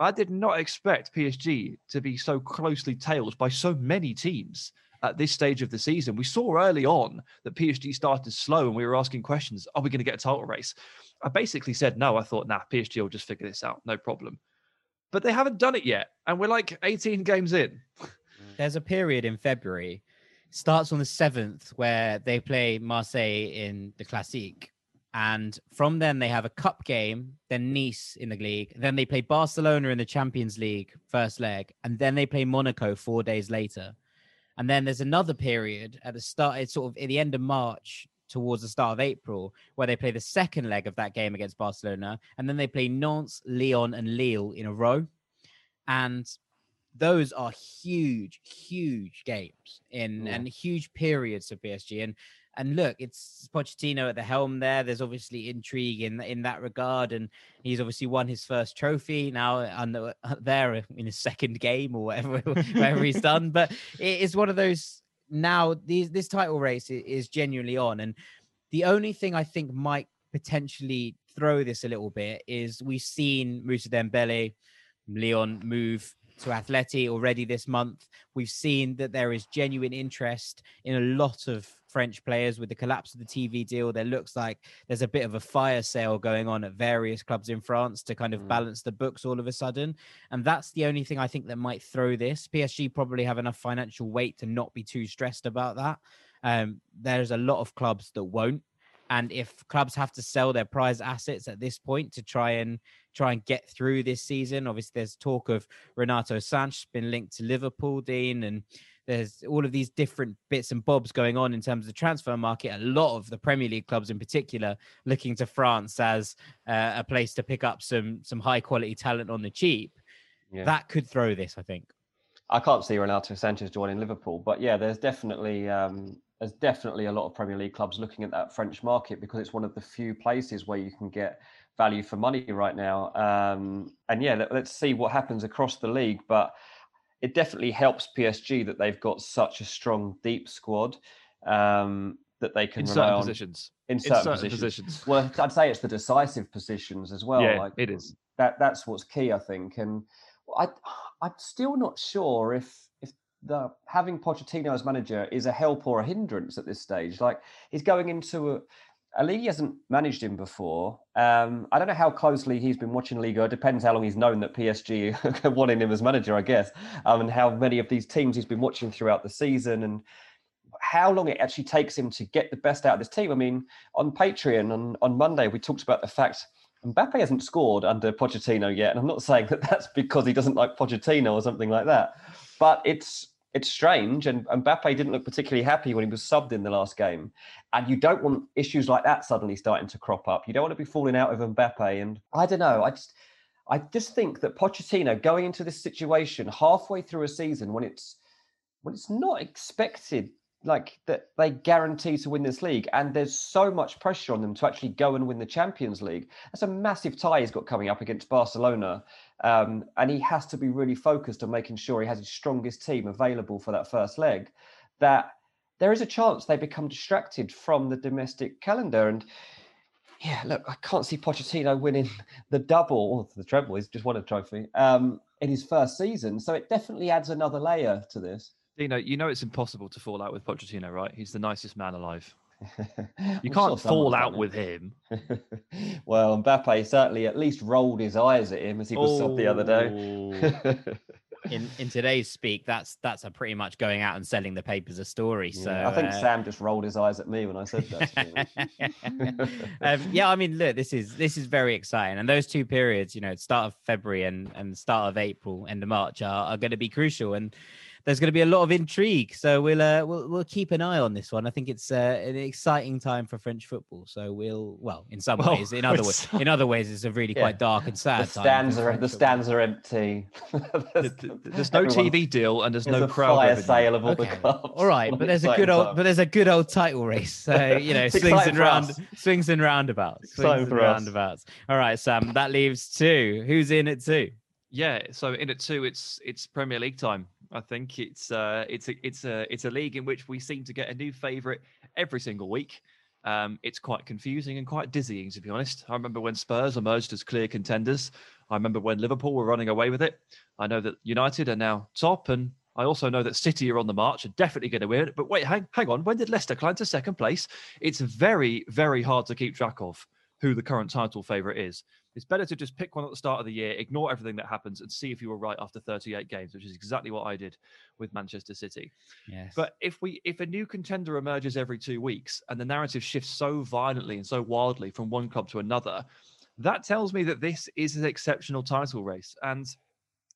I did not expect PSG to be so closely tailed by so many teams at this stage of the season. We saw early on that PSG started slow and we were asking questions Are we going to get a title race? I basically said no. I thought, nah, PSG will just figure this out, no problem. But they haven't done it yet. And we're like 18 games in. There's a period in February, starts on the seventh, where they play Marseille in the Classique. And from then they have a cup game, then Nice in the league, then they play Barcelona in the Champions League first leg, and then they play Monaco four days later. And then there's another period at the start, it's sort of at the end of March towards the start of April, where they play the second leg of that game against Barcelona, and then they play Nantes, Lyon, and Lille in a row. And those are huge, huge games in and huge periods of PSG. And and look, it's Pochettino at the helm there. There's obviously intrigue in in that regard, and he's obviously won his first trophy now uh, under uh, there uh, in his second game or whatever whatever he's done. But it is one of those now. These this title race is genuinely on, and the only thing I think might potentially throw this a little bit is we've seen Moussa Dembele, Lyon move to Atleti already this month. We've seen that there is genuine interest in a lot of French players with the collapse of the TV deal. There looks like there's a bit of a fire sale going on at various clubs in France to kind of Mm. balance the books all of a sudden. And that's the only thing I think that might throw this. PSG probably have enough financial weight to not be too stressed about that. Um, there's a lot of clubs that won't. And if clubs have to sell their prize assets at this point to try and try and get through this season, obviously there's talk of Renato Sanches been linked to Liverpool, Dean, and there's all of these different bits and bobs going on in terms of the transfer market. A lot of the Premier League clubs, in particular, looking to France as uh, a place to pick up some some high quality talent on the cheap. Yeah. That could throw this, I think. I can't see Renato Sanches joining Liverpool, but yeah, there's definitely um, there's definitely a lot of Premier League clubs looking at that French market because it's one of the few places where you can get value for money right now. Um, and yeah, let, us see what happens across the league, but it definitely helps PSG that they've got such a strong deep squad um, that they can in certain on positions. in In certain, certain positions. positions. Well, I'd say it's the decisive positions as well. Yeah, like, it is. That that's what's key, I think. And I I'm still not sure if the having Pochettino as manager is a help or a hindrance at this stage. Like he's going into a, a league he hasn't managed in before. Um, I don't know how closely he's been watching Liga. It depends how long he's known that PSG wanting him as manager, I guess, um, and how many of these teams he's been watching throughout the season and how long it actually takes him to get the best out of this team. I mean, on Patreon on, on Monday, we talked about the fact Mbappe hasn't scored under Pochettino yet. And I'm not saying that that's because he doesn't like Pochettino or something like that, but it's it's strange. And Mbappe didn't look particularly happy when he was subbed in the last game. And you don't want issues like that suddenly starting to crop up. You don't want to be falling out with Mbappe. And I don't know. I just I just think that Pochettino going into this situation halfway through a season when it's when it's not expected like that they guarantee to win this league and there's so much pressure on them to actually go and win the champions league. That's a massive tie he's got coming up against barcelona um, and he has to be really focused on making sure he has his strongest team available for that first leg that there is a chance they become distracted from the domestic calendar. And yeah look i can't see pochettino winning the double or the treble he's just won a trophy um, in his first season. So it definitely adds another layer to this Dino, you know it's impossible to fall out with Pochettino, right? He's the nicest man alive. You can't sure fall out with him. well, Mbappe certainly at least rolled his eyes at him as he was subbed the other day. In in today's speak, that's that's a pretty much going out and selling the papers a story. So Yeah, I think uh, Sam just rolled his eyes at me when I said that. to be honest. um, yeah, I mean, look, this is this is very exciting, and those two periods, you know, start of February and and start of April, end of March, are, are going to be crucial, and there's going to be a lot of intrigue. So we'll uh, we'll we'll keep an eye on this one. I think it's uh, an exciting time for French football. So we'll well, in some Well, ways, in other ways, it's- in other ways, it's a really Yeah. quite dark and sad time. stands for are French the football. stands are empty. Th- th- There's no Everyone's- TV deal and there's There's no a crowd fire revenue. sale of all Okay. the clubs. All right, but there's a good old, time. but there's a good old title race. So you know, It's swings and round, us. swings and roundabouts, swings and roundabouts. All right, Sam, that leaves two. Who's in at two? Yeah, so in it two, it's it's Premier League time. I think it's uh it's a it's a it's a league in which we seem to get a new favourite every single week. Um, it's quite confusing and quite dizzying to be honest. I remember when Spurs emerged as clear contenders. I remember when Liverpool were running away with it. I know that United are now top, and I also know that City are on the march and definitely going to win it. But wait, hang hang on, when did Leicester climb to second place? It's very very hard to keep track of who the current title favourite is. It's better to just pick one at the start of the year, ignore everything that happens, and see if you were right after 38 games, which is exactly what I did with Manchester City. Yes. But if we if a new contender emerges every two weeks and the narrative shifts so violently and so wildly from one club to another, that tells me that this is an exceptional title race. And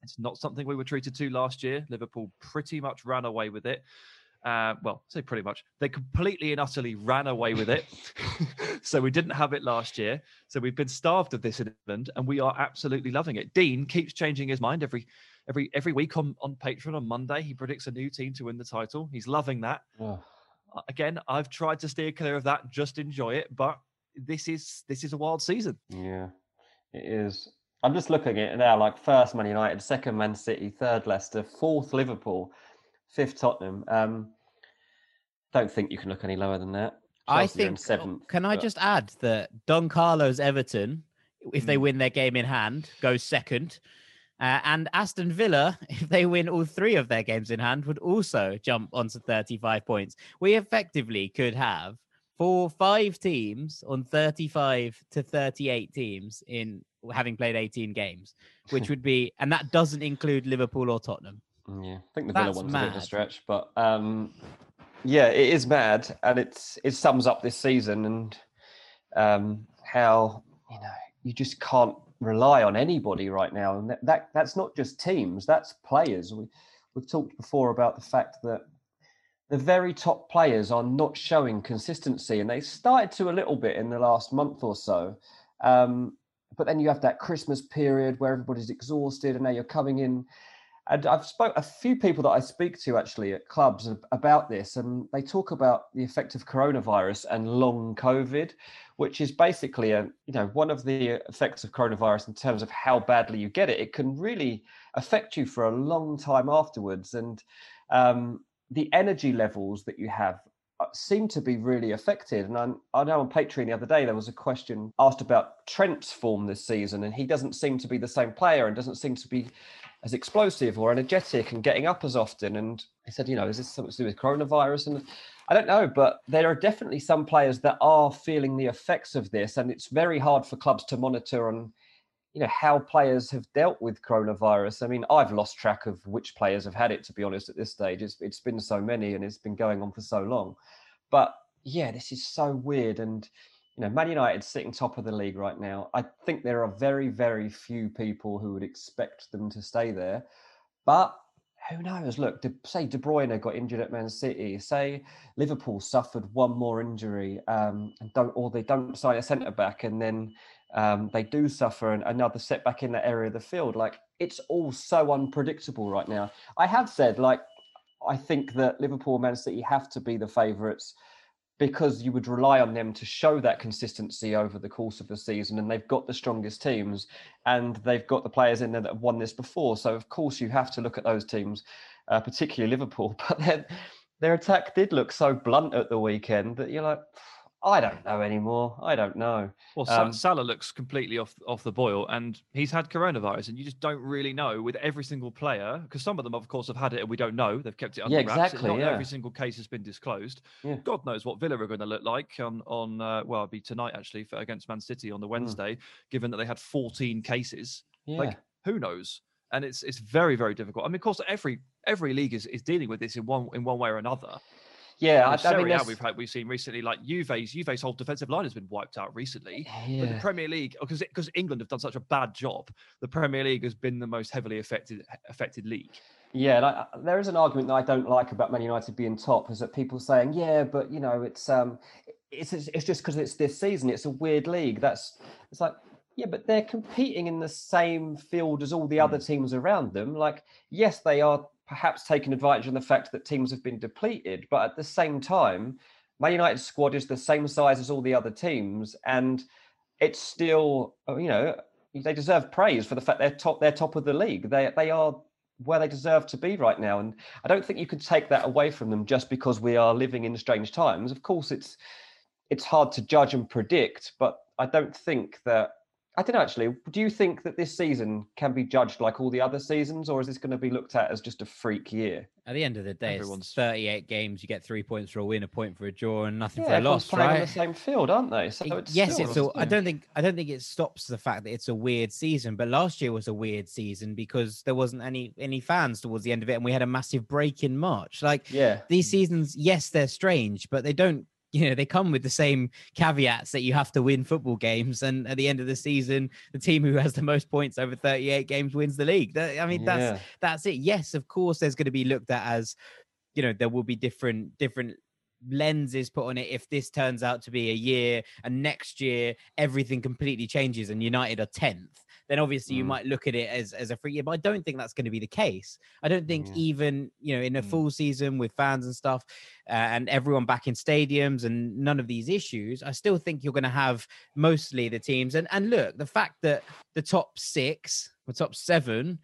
it's not something we were treated to last year. Liverpool pretty much ran away with it. Uh, well, say pretty much. They completely and utterly ran away with it. so we didn't have it last year. So we've been starved of this in England, and we are absolutely loving it. Dean keeps changing his mind every every every week on on Patreon on Monday. He predicts a new team to win the title. He's loving that. Oh, Again, I've tried to steer clear of that, just enjoy it. But this is this is a wild season. yeah, it is. I'm just looking at it now. Like first Man United, second Man City, third Leicester, fourth Liverpool, fifth Tottenham. Um, don't think you can look any lower than that. I Chelsea in think. seventh. Can I but- just add that Don Carlos Everton, if they Mm. win their game in hand, goes second. Uh, and Aston Villa, if they win all three of their games in hand, would also jump onto 35 points. We effectively could have four, five teams on 35 to 38 teams in having played 18 games, which would be, and that doesn't include Liverpool or Tottenham. Yeah, I think the Villa That's one's a bit of a stretch, but um, Yeah, it is mad, and it's it sums up this season and um, how you know you just can't rely on anybody right now, and that, that that's not just teams, that's players. We we've talked before about the fact that the very top players are not showing consistency, and they started to a little bit in the last month or so. Um, but then you have that Christmas period where everybody's exhausted, and now you're coming in. And I've spoke a few people that I speak to actually at clubs about this, and they talk about the effect of coronavirus and long COVID, which is basically a you know one of the effects of coronavirus in terms of how badly you get it. It can really affect you for a long time afterwards, and um, the energy levels that you have uh, seem to be really affected. And I'm, I know on Patreon the other day there was a question asked about Trent's form this season, and he doesn't seem to be the same player and doesn't seem to be as explosive or energetic and getting up as often. And he said, you know, is this something to do with coronavirus? And I don't know, but there are definitely some players that are feeling the effects of this, and it's very hard for clubs to monitor on you know how players have dealt with coronavirus. I mean, I've lost track of which players have had it. To be honest, at this stage, it's it's been so many and it's been going on for so long. But yeah, this is so weird. And you know, Man United sitting top of the league right now. I think there are very very few people who would expect them to stay there. But who knows? Look, De, say De Bruyne got injured at Man City. Say Liverpool suffered one more injury, um, and don't or they don't sign a centre back, and then um, they do suffer an, another setback in that area of the field. Like it's all so unpredictable right now. I have said, like, I think that Liverpool Man City have to be the favourites because you would rely on them to show that consistency over the course of the season. And they've got the strongest teams and they've got the players in there that have won this before. So, of course, you have to look at those teams, uh, particularly Liverpool. But their attack did look so blunt at the weekend that you're like, I don't know anymore. I don't know. Well, um, Salah looks completely off off the boil, and he's had coronavirus, and you just don't really know with every single player because some of them, of course, have had it and we don't know. They've kept it under yeah, wraps. Exactly, Not yeah. every single case has been disclosed. Yeah. God knows what Villa are going to look like on on uh, well, it'll be tonight actually for, against Man City on the hmm. Wednesday, mm. given that they had 14 cases. Yeah. Like who knows? And it's it's very very difficult. I mean, of course, every every league is, is dealing with this in one in one way or another. Yeah, I, I mean, we've had we've seen recently like Juve's Juve's whole defensive line has been wiped out recently. Yeah. But the Premier League, because because England have done such a bad job, the Premier League has been the most heavily affected affected league. Yeah, like, there is an argument that I don't like about Man United being top is that people saying, yeah, but you know, it's um, it's it's just because it's this season. It's a weird league. That's it's like yeah, but they're competing in the same field as all the other hmm. teams around them. Like, yes, they are perhaps taken advantage of the fact that teams have been depleted. But at the same time, Man United's squad is the same size as all the other teams, and it's still, uh, you know, they deserve praise for the fact they're top. They're top of the league. They they are where they deserve to be right now, and I don't think you could take that away from them just because we are living in strange times. Of course, it's it's hard to judge and predict, but I don't think that I don't know actually. Do you think that this season can be judged like all the other seasons, or is this going to be looked at as just a freak year? At the end of the day, Everyone's... it's 38 games. You get three points for a win, a point for a draw, and nothing yeah, for a loss. Playing right? on the same field, aren't they? So it's yes, it's. A, I don't think. I don't think it stops the fact that it's a weird season. But last year was a weird season because there wasn't any any fans towards the end of it, and we had a massive break in March. Like, yeah, these seasons, yes, they're strange, but they don't you know they come with the same caveats that you have to win football games and at the end of the season the team who has the most points over 38 games wins the league. I mean that's yeah. that's it. Yes of course there's going to be looked at as you know there will be different different lenses put on it. If this turns out to be a year and next year everything completely changes and united are 10th then obviously mm. you might look at it as, as a free year. But I don't think that's going to be the case. I don't think yeah. even, you know, in a mm. full season with fans and stuff uh, and everyone back in stadiums and none of these issues, I still think you're going to have mostly the teams. And, and look, the fact that the top six, the top seven,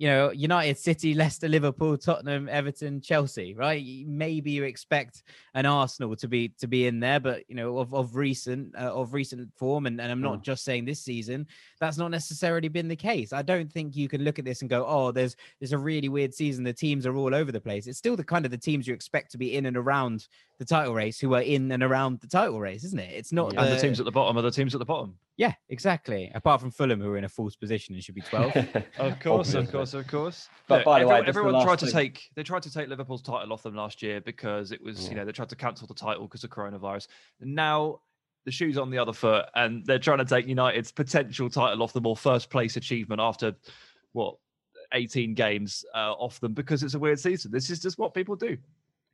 you know, United, City, Leicester, Liverpool, Tottenham, Everton, Chelsea, right? Maybe you expect an Arsenal to be to be in there, but you know, of of recent uh, of recent form, and, and I'm not mm. just saying this season, that's not necessarily been the case. I don't think you can look at this and go, oh, there's there's a really weird season. The teams are all over the place. It's still the kind of the teams you expect to be in and around the title race who are in and around the title race, isn't it? It's not yeah. the... and the teams at the bottom are the teams at the bottom. Yeah, exactly. Apart from Fulham, who are in a false position and should be 12. Of course, of course, of course. But Look, by the way, everyone, just the everyone last tried to thing- take they tried to take Liverpool's title off them last year because it was Yeah. you know they tried to cancel the title because of coronavirus. Now the shoes on the other foot, and they're trying to take United's potential title off them or first place achievement after what 18 games uh, off them because it's a weird season. This is just what people do.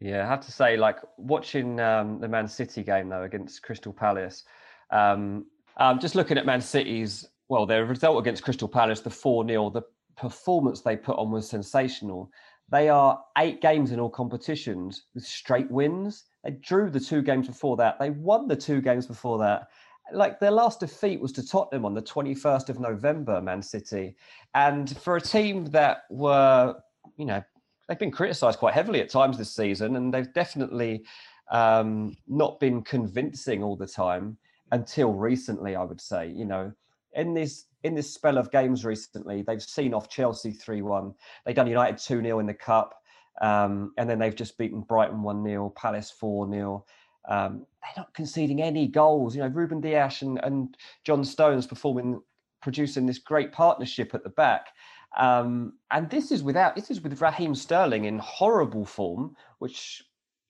Yeah, I have to say, like watching um, the Man City game though against Crystal Palace, um, um, just looking at Man City's well, their result against Crystal Palace, the four 0 the performance they put on was sensational. They are eight games in all competitions with straight wins. They drew the two games before that. They won the two games before that. Like their last defeat was to Tottenham on the 21st of November, Man City. And for a team that were, you know, they've been criticised quite heavily at times this season, and they've definitely um, not been convincing all the time until recently. I would say, you know, in this in this spell of games recently, they've seen off Chelsea three one. They've done United two 0 in the cup, um, and then they've just beaten Brighton one 0 Palace four 0 um, they're not conceding any goals. You know, Ruben Dias and, and John Stones performing, producing this great partnership at the back. Um, and this is without this is with Raheem Sterling in horrible form, which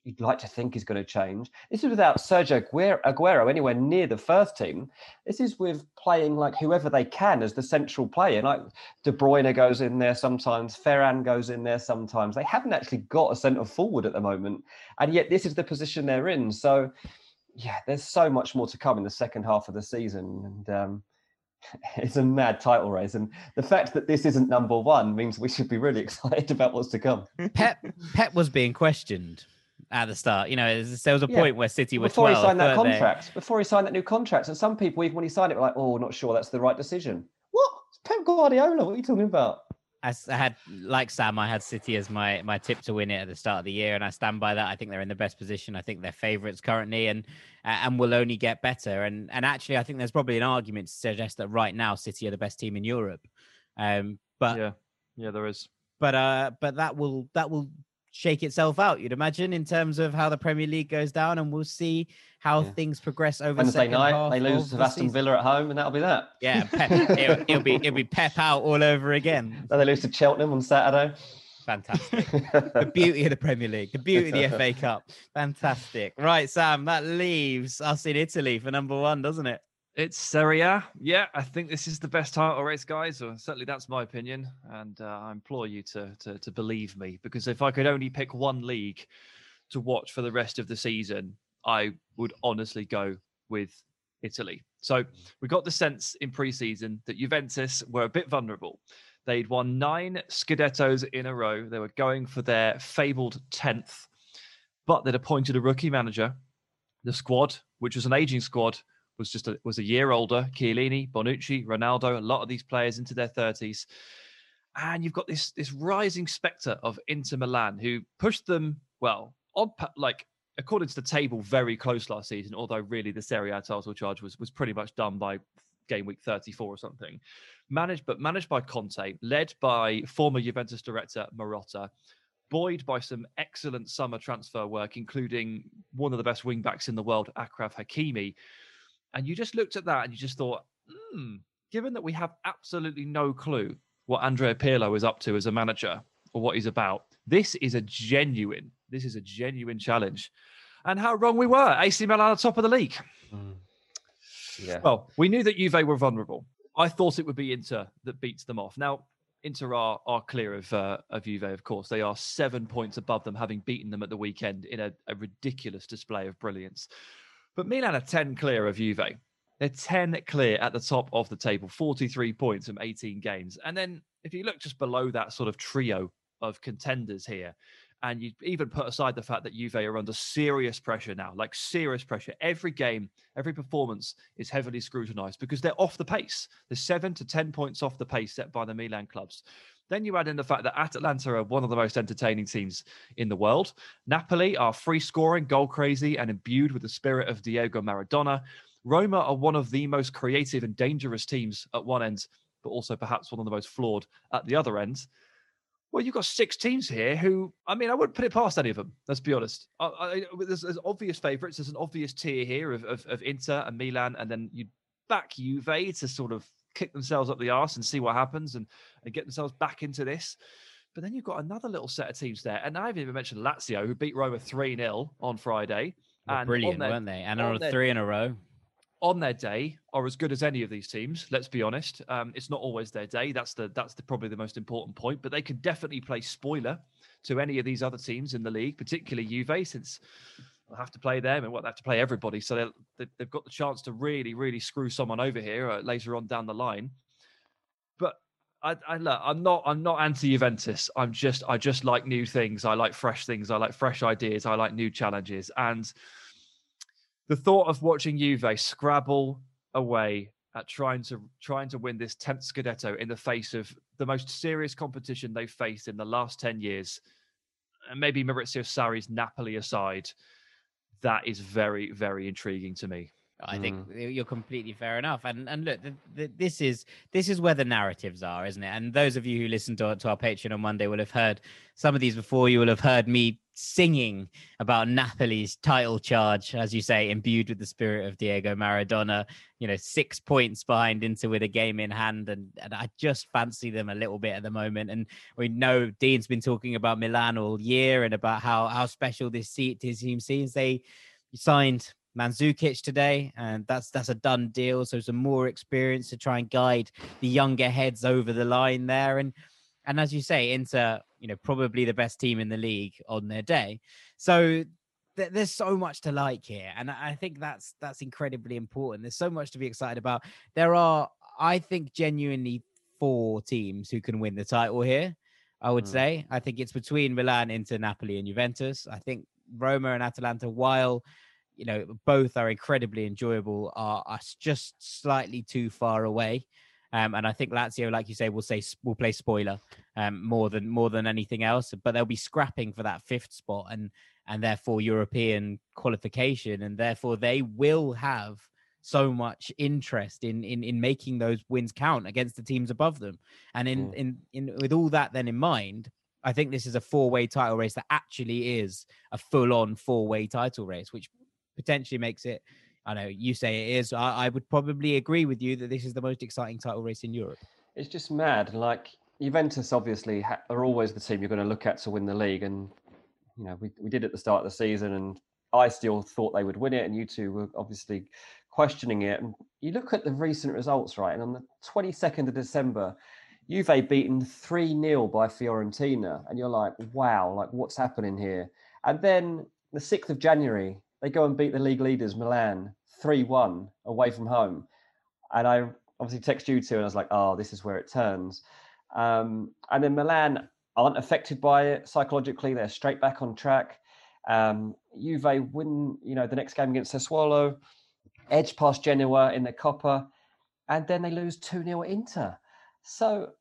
you'd like to think is going to change. This is without Sergio Aguero, anywhere near the first team. This is with playing like whoever they can as the central player. Like De Bruyne goes in there sometimes, Ferran goes in there sometimes. They haven't actually got a centre forward at the moment, and yet this is the position they're in. So, yeah, there's so much more to come in the second half of the season, and um, it's a mad title race. And the fact that this isn't number one means we should be really excited about what's to come. Pep Pep was being questioned at the start. You know, there was there was a Yeah. point where City were before 12. he signed that weren't they? Before he signed that new contract, and some people, even when he signed it, were like, "Oh, not sure that's the right decision." What? It's Pep Guardiola. What are you talking about? I had like Sam, I had City as my my tip to win it at the start of the year, and I stand by that. I think they're in the best position. I think they're favourites currently, and uh, and will only get better. And and actually, I think there's probably an argument to suggest that right now City are the best team in Europe. Um, but yeah, yeah, there is. but uh, but that will that will shake itself out. You'd imagine in terms of how the Premier League goes down, and we'll see how Yeah. things progress over Wednesday second night, half they lose to the Aston. Villa at home, and that'll be that. Yeah, pep, it'll, it'll be it'll be pep out all over again. Then they lose to Cheltenham on Saturday. Fantastic. the beauty of the Premier League, the beauty of the FA Cup. Fantastic. Right, Sam, that leaves us in Italy for number one, doesn't it? It's Serie A. Yeah, I think this is the best title race, guys. Or certainly that's my opinion, and uh, I implore you to, to to believe me. Because if I could only pick one league to watch for the rest of the season, I would honestly go with Italy. So we got the sense in pre-season that Juventus were a bit vulnerable. They'd won nine Scudettos in a row. They were going for their fabled tenth, but they'd appointed a rookie manager. The squad, which was an aging squad, was just a, was a year older. Chiellini, Bonucci, Ronaldo, a lot of these players into their thirties, and you've got this this rising spectre of Inter Milan who pushed them well on like according to the table very close last season. Although really the Serie A title charge was was pretty much done by game week 34 or something. Managed but managed by Conte, led by former Juventus director Marotta. Buoyed by some excellent summer transfer work, including one of the best wing backs in the world, Achraf Hakimi, and you just looked at that and you just thought, hmm, given that we have absolutely no clue what Andrea Pirlo is up to as a manager or what he's about, this is a genuine, this is a genuine challenge. And how wrong we were. AC Milan at the top of the league. Yeah. Well, we knew that Juve were vulnerable. I thought it would be Inter that beats them off. Now, Inter are, are clear of uh, of Juve, of course. They are seven points above them, having beaten them at the weekend in a, a ridiculous display of brilliance. But Milan are 10 clear of Juve. They're 10 clear at the top of the table, 43 points from 18 games. And then if you look just below that sort of trio of contenders here, and you even put aside the fact that Juve are under serious pressure now, like serious pressure. Every game, every performance is heavily scrutinized because they're off the pace. They're seven to 10 points off the pace set by the Milan clubs. Then you add in the fact that Atalanta are one of the most entertaining teams in the world. Napoli are free scoring, goal crazy, and imbued with the spirit of Diego Maradona. Roma are one of the most creative and dangerous teams at one end, but also perhaps one of the most flawed at the other end. Well, you've got six teams here who, I mean, I wouldn't put it past any of them. Let's be honest. I, I, there's, there's obvious favourites. There's an obvious tier here of, of, of Inter and Milan, and then you back Juve to sort of kick themselves up the arse and see what happens and, and get themselves back into this. But then you've got another little set of teams there. And I haven't even mentioned Lazio, who beat Roma 3 0 on Friday. And brilliant, their, weren't they? And on their- three in a row. on their day are as good as any of these teams. Let's be honest. Um, it's not always their day. That's the that's the probably the most important point. But they could definitely play spoiler to any of these other teams in the league, particularly Juve, since have to play them and what they have to play everybody. So they, they've got the chance to really, really screw someone over here uh, later on down the line. But I, I look, I'm not I'm not anti Juventus. I'm just I just like new things. I like fresh things. I like fresh ideas. I like new challenges. And the thought of watching Juve scrabble away at trying to trying to win this 10th Scudetto in the face of the most serious competition they've faced in the last 10 years, and maybe Maurizio Sarri's Napoli aside, that is very, very intriguing to me. I think mm. you're completely fair enough. And and look, the, the, this is this is where the narratives are, isn't it? And those of you who listen to, to our Patreon on Monday will have heard some of these before. You will have heard me singing about Napoli's title charge, as you say, imbued with the spirit of Diego Maradona. You know, six points behind Inter with a game in hand, and, and I just fancy them a little bit at the moment. And we know Dean's been talking about Milan all year and about how how special this seat his team seems. They signed Mandzukic today, and that's that's a done deal. So some more experience to try and guide the younger heads over the line there, and and as you say, Inter, you know, probably the best team in the league on their day. So th- there's so much to like here, and I think that's that's incredibly important. There's so much to be excited about. There are, I think, genuinely four teams who can win the title here. I would Mm. say. I think it's between Milan, Inter, Napoli, and Juventus. I think Roma and Atalanta, while you know both are incredibly enjoyable, are, are just slightly too far away. Um, and I think Lazio, like you say, will say will play spoiler um, more than more than anything else. But they'll be scrapping for that fifth spot and and therefore European qualification, and therefore they will have so much interest in in in making those wins count against the teams above them. And in Mm. in in with all that then in mind, I think this is a four-way title race that actually is a full-on four-way title race, which potentially makes it. I know you say it is. I, I would probably agree with you that this is the most exciting title race in Europe. It's just mad. Like Juventus, obviously, ha- are always the team you're going to look at to win the league, and you know we we did at the start of the season, and I still thought they would win it, and you two were obviously questioning it. And you look at the recent results, right? And on the 22nd of December, Juve beaten 3 0 by Fiorentina. And you're like, wow, like what's happening here? And then the 6th of January, they go and beat the league leaders, Milan, 3 1 away from home. And I obviously text you two, and I was like, oh, this is where it turns. Um, and then Milan aren't affected by it psychologically, they're straight back on track. Um, Juve win, you know, the next game against Sassuolo, edge past Genoa in the Coppa, and then they lose 2 0 Inter. So,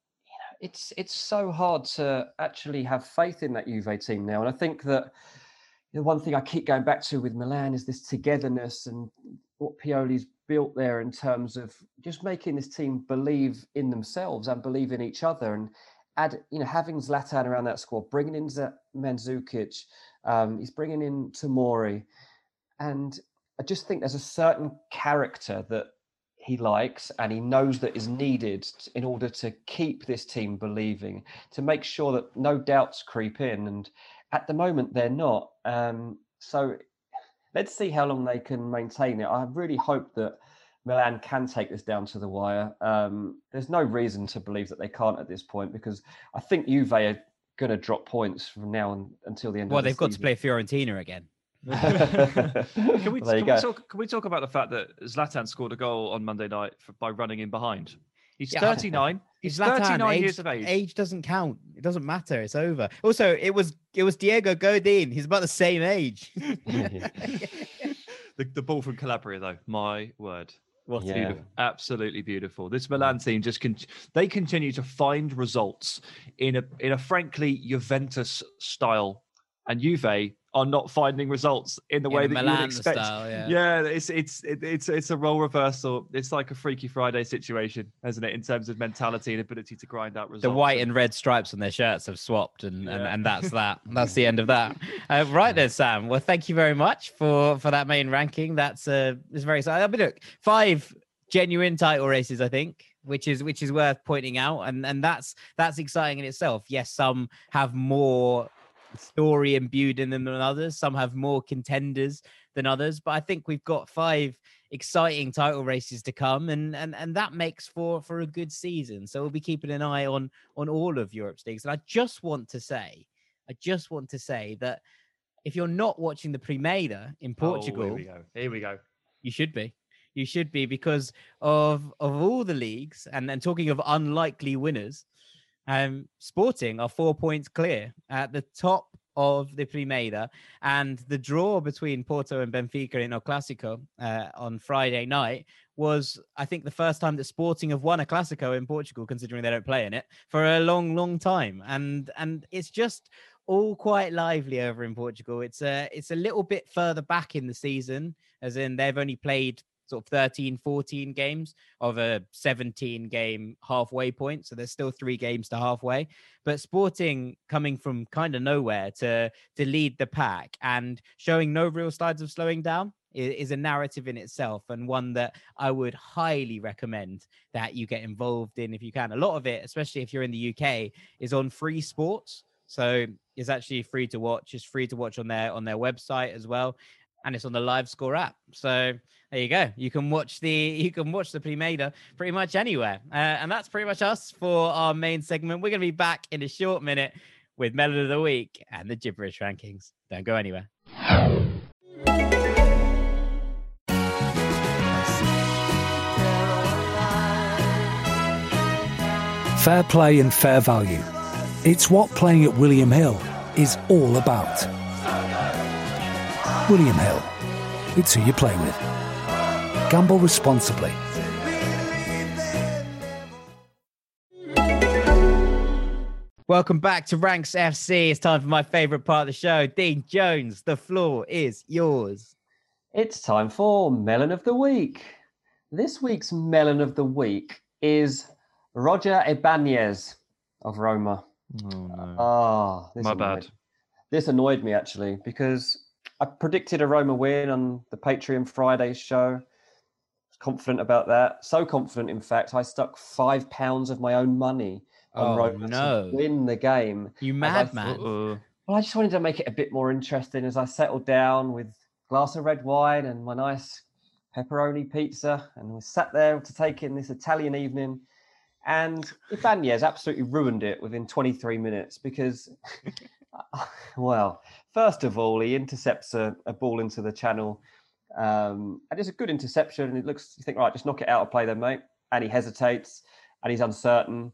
it's it's so hard to actually have faith in that Juve team now. And I think that the one thing I keep going back to with Milan is this togetherness and what Pioli's built there in terms of just making this team believe in themselves and believe in each other and add, you know, having Zlatan around that squad, bringing in Z- Mandzukic, um, he's bringing in Tomori, and I just think there's a certain character that he likes and he knows that is needed in order to keep this team believing, to make sure that no doubts creep in. And at the moment, they're not. Um, so let's see how long they can maintain it. I really hope that Milan can take this down to the wire. Um, there's no reason to believe that they can't at this point because I think Juve are going to drop points from now on, until the end. Well, of the they've got to play Fiorentina again. Can we, Well, can, we talk, can we talk about the fact that Zlatan scored a goal on Monday night for, by running in behind? He's Yeah. 39. He's Zlatan, 39 age, years of age. Age doesn't count. It doesn't matter. It's over. Also, it was it was Diego Godin. He's about the same age. The, the ball from Calabria, though, my word. what Yeah. Beautiful. Absolutely beautiful. This Milan team just con- they continue to find results in a in a frankly Juventus style, and Juve are not finding results in the In way that you would expect. style, yeah. yeah, it's it's it, it's it's a role reversal. It's like a Freaky Friday situation, isn't it? In terms of mentality and ability to grind out results. the white And- and red stripes on their shirts have swapped, and and, Yeah. and that's that. That's the end of that. Uh, right then, Sam. Well, thank you very much for for that main ranking. That's uh, it's very exciting. I mean, look, five genuine title races, I think, which is which is worth pointing out, and and that's that's exciting in itself. Yes, some have more story imbued in them than others. Some have more contenders than others, but I think we've got five exciting title races to come, and and and that makes for for a good season. So we'll be keeping an eye on on all of Europe's leagues. And I just want to say, I just want to say that if you're not watching the Primeira in Portugal, Oh, here we go. Here we go. you should be. You should be because of of all the leagues, and then talking of unlikely winners, um, Sporting are four points clear at the top of the Primeira, and the draw between Porto and Benfica in El Clásico uh, on Friday night was, I think, the first time that Sporting have won a Clásico in Portugal, considering they don't play in it for a long, long time, and and it's just all quite lively over in Portugal. It's a it's a little bit further back in the season, as in they've only played sort of 13, 14 games of a 17 game halfway point. So there's still three games to halfway. But Sporting coming from kind of nowhere to to lead the pack and showing no real signs of slowing down is a narrative in itself and one that I would highly recommend that you get involved in if you can. A lot of it, especially if you're in the UK, is on free sports. So it's actually free to watch. It's free to watch on their on their website as well, and it's on the Live Score app. So there you go. You can watch the you can watch the Primeira pretty much anywhere, uh, and that's pretty much us for our main segment. We're going to be back in a short minute with Melon of the Week and the gibberish rankings. Don't go anywhere. Fair play and fair value. It's what playing at William Hill is all about. William Hill. It's who you play with. Gamble responsibly. Welcome back to Ranks FC. It's time for my favorite part of the show. Dean Jones, the floor is yours. It's time for Melon of the Week. This week's Melon of the Week is Roger Ibanez of Roma. Oh, no. Ah, this My annoyed- bad. This annoyed me actually because I predicted a Roma win on the Patreon Friday show. Confident about that. So confident, in fact, I stuck five pounds of my own money on Oh, Roma no. to win the game. You madman. Uh-uh. Well, I just wanted to make it a bit more interesting as I settled down with a glass of red wine and my nice pepperoni pizza, and we sat there to take in this Italian evening. And Ibanez absolutely ruined it within 23 minutes because, well, first of all, he intercepts a, a ball into the channel, um, and it's a good interception. And it looks, you think, right, just knock it out of play, then, mate. And he hesitates, and he's uncertain,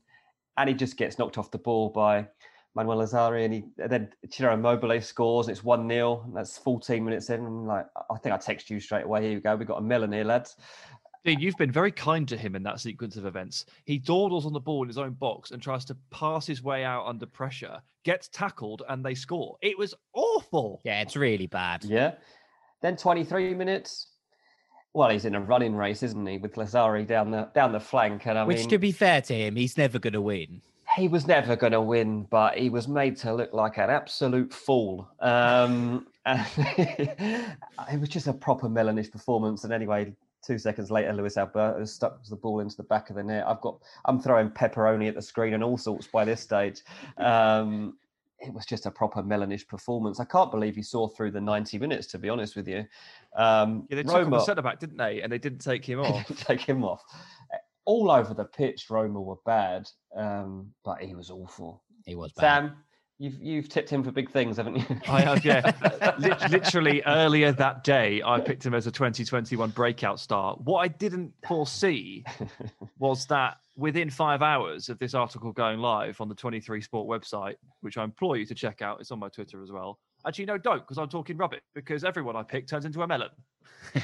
and he just gets knocked off the ball by Manuel Lazzari, and he and then Ciro Immobile scores. And it's one 0 That's 14 minutes in. I'm like, I think I text you straight away. Here you go. We've got a melon here, lads. Dean, you've been very kind to him in that sequence of events. He dawdles on the ball in his own box and tries to pass his way out under pressure, gets tackled, and they score. It was awful. Yeah, it's really bad. Yeah. Then 23 minutes. Well, he's in a running race, isn't he, with Lazzari down the down the flank? And I Which, mean, to be fair to him, he's never going to win. he was never going to win, but he was made to look like an absolute fool. Um, and it was just a proper melonish performance. And anyway, two seconds later, Luis Alberto stuck the ball into the back of the net. I've got, I'm throwing pepperoni at the screen and all sorts by this stage. Um, it was just a proper melonish performance. I can't believe he saw through the 90 minutes, to be honest with you. Um, Yeah, they took him Roma- a centre back, didn't they? And they didn't take him off. take him off. All over the pitch, Roma were bad, um, but he was awful. He was bad. Sam, you've you've tipped him for big things, haven't you? I have, yeah. Literally earlier that day, I picked him as a 2021 breakout star. What I didn't foresee was that within five hours of this article going live on the 23 Sport website, which I implore you to check out, it's on my Twitter as well. Actually, no, don't, because I'm talking rubbish, because everyone I pick turns into a melon. uh,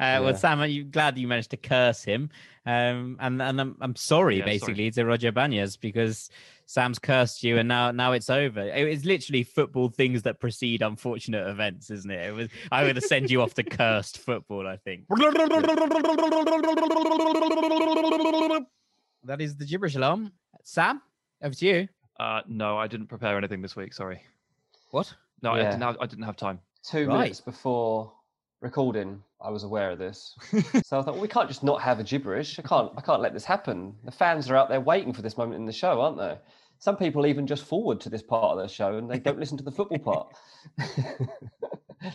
Yeah. Well, Sam, I'm glad you managed to curse him, um, and and I'm I'm sorry Yeah, sorry. basically to Roger Banyas because Sam's cursed you, and now now it's over. It- It's literally football things that precede unfortunate events, isn't it? It was I'm going to send you off to cursed football. I think that is the gibberish alarm. Sam, over to you. Uh, no, I didn't prepare anything this week. Sorry. What? No, I, didn't have, I didn't have time. Two Right. minutes before recording, I was aware of this. so I thought, well, we can't just not have a gibberish. I can't. I can't let this happen. The fans are out there waiting for this moment in the show, aren't they? Some people even just forward to this part of the show and they don't listen to the football part.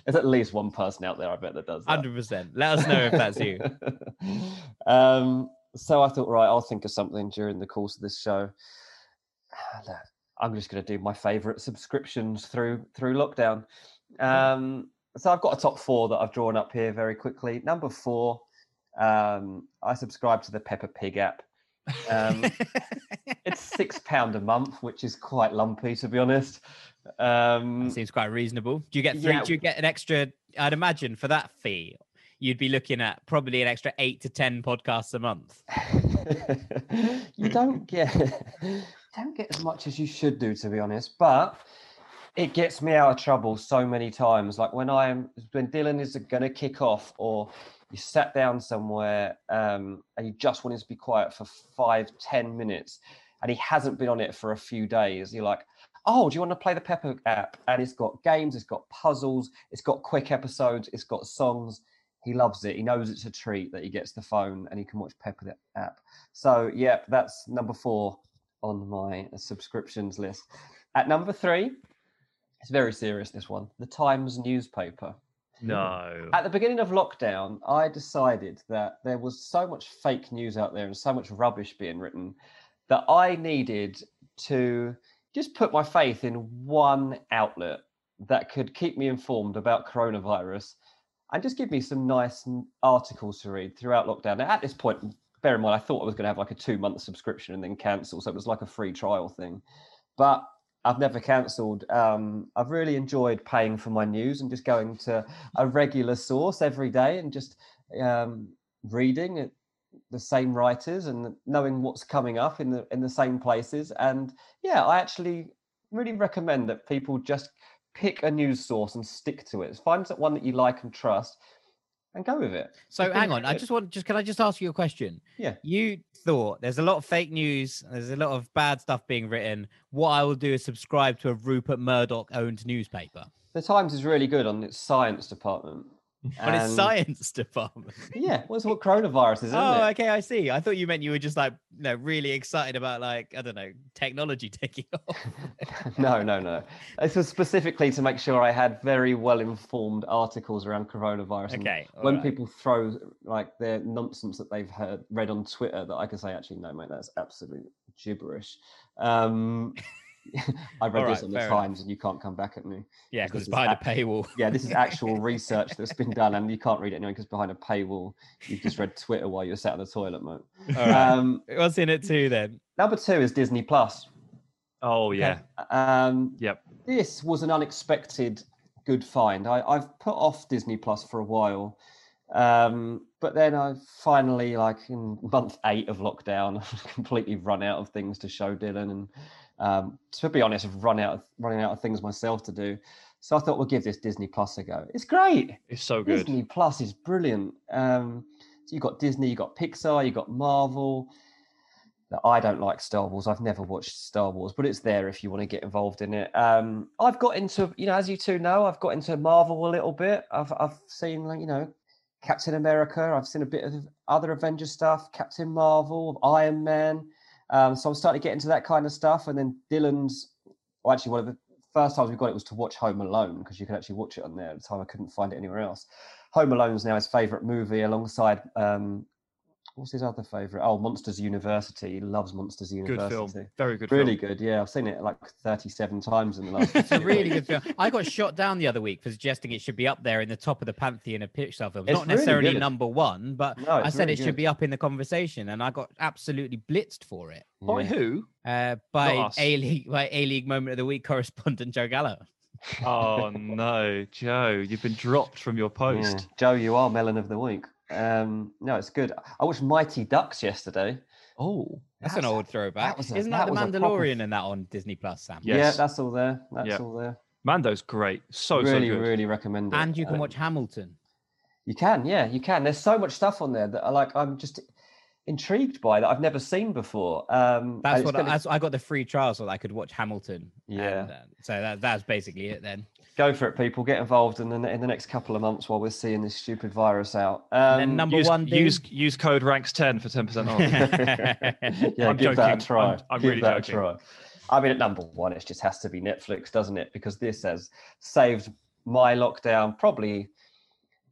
There's at least one person out there, I bet, that does. Hundred percent. Let us know if that's you. um, so I thought, right, I'll think of something during the course of this show. I'm just going to do my favourite subscriptions through through lockdown. Um, so I've got a top four that I've drawn up here very quickly. Number four, um, I subscribe to the Peppa Pig app. Um, it's six pound a month, which is quite lumpy, to be honest. Um, Seems quite reasonable. Do you get three? Yeah. Do you get an extra? I'd imagine for that fee, you'd be looking at probably an extra eight to ten podcasts a month. you don't get you don't get as much as you should do, to be honest. But it gets me out of trouble so many times. Like when I'm when Dylan is going to kick off, or you sat down somewhere um, and you just wanted to be quiet for five, ten minutes, and he hasn't been on it for a few days. You're like, oh, do you want to play the Peppa app? And it's got games, it's got puzzles, it's got quick episodes, it's got songs. He loves it. He knows it's a treat that he gets the phone and he can watch Peppa the app. So, yeah, that's number four on my subscriptions list. At number three, it's very serious, this one the Times newspaper. No. At the beginning of lockdown, I decided that there was so much fake news out there and so much rubbish being written that I needed to just put my faith in one outlet that could keep me informed about coronavirus and just give me some nice articles to read throughout lockdown. Now, at this point, bear in mind, I thought I was going to have like a two month subscription and then cancel. So it was like a free trial thing. But I've never cancelled. Um, I've really enjoyed paying for my news and just going to a regular source every day and just um, reading the same writers and knowing what's coming up in the in the same places. And yeah, I actually really recommend that people just pick a news source and stick to it. Find one that you like and trust, and go with it. So hang on, I just want just can I just ask you a question? Yeah. You thought there's a lot of fake news, there's a lot of bad stuff being written. What I will do is subscribe to a Rupert Murdoch owned newspaper. The Times is really good on its science department. On its science department. Yeah, well, it's what coronavirus is, isn't oh, it? okay, I see. I thought you meant you were just like, you know, really excited about like, I don't know, technology taking off. no, no, no. This was specifically to make sure I had very well informed articles around coronavirus. Okay, When right. people throw like their nonsense that they've heard read on Twitter, that I can say, actually, no, mate, that's absolute gibberish. Um, I read All this on the fair enough. Times, and you can't come back at me. Yeah, Because because it's behind a paywall. Yeah, this is actual research that's been done, and you can't read it anyway because behind a paywall, you've just read Twitter while you're sat on the toilet, mate. All right. Um, What's in it too then? number two is Disney Plus. Oh yeah. Um, Yep. this was an unexpected good find. I, I've put off Disney Plus for a while, um, but then I finally, like in month eight of lockdown, completely run out of things to show Dylan, and um, to be honest, I've run out of running out of things myself to do. So I thought we'll give this Disney Plus a go. It's great. It's so good. Disney Plus is brilliant. Um, so you've got Disney, you've got Pixar, you've got Marvel. Now, I don't like Star Wars. I've never watched Star Wars, but it's there if you want to get involved in it. Um, I've got into, you know, as you two know, I've got into Marvel a little bit. I've I've seen, like, you know, Captain America. I've seen a bit of other Avengers stuff, Captain Marvel, Iron Man. Um, so I'm starting to get into that kind of stuff. And then Dylan's, well, actually, one of the first times we got it was to watch Home Alone because you could actually watch it on there. At the time, I couldn't find it anywhere else. Home Alone is now his favourite movie alongside um, what's his other favourite? Oh, Monsters University. He loves Monsters University. Good University. film. Very good Really film. good. Yeah, I've seen it like 37 times in the last. It's a really good film. I got shot down the other week for suggesting it should be up there in the top of the pantheon of Pixar films. It's Not really necessarily good. number one, but No, I said really it should good. be up in the conversation, and I got absolutely blitzed for it By Yeah. who? uh, by A League by A League Moment of the Week correspondent Joe Gallo. Oh no, Joe, you've been dropped from your Yeah. post. Joe, you are melon of the week. Um, no, it's good. I watched Mighty Ducks yesterday. Oh, That's an old throwback. was a- Isn't that that, the was proper- Mandalorian and that on Disney Plus, Sam? Yeah. Yeah, that's all there. That's Yeah. all there. Mando's great. So really, so good. really recommend it. And you can Um, watch Hamilton. You can, yeah, you can. There's so much stuff on there that I like. I'm just, intrigued by that I've never seen before. Um, That's what I, gonna that's, I got the free trial so that I could watch Hamilton. Yeah. And, uh, so that, that's basically it then. go for it, people. Get involved in the in the next couple of months while we're seeing this stupid virus out. Um, And then number use, one, Dean? use use code ranks ten for ten percent off. yeah, I'm give that a try. I'm- I'm give really that joking. a try. I mean, at number one, it just has to be Netflix, doesn't it? Because this has saved my lockdown. Probably.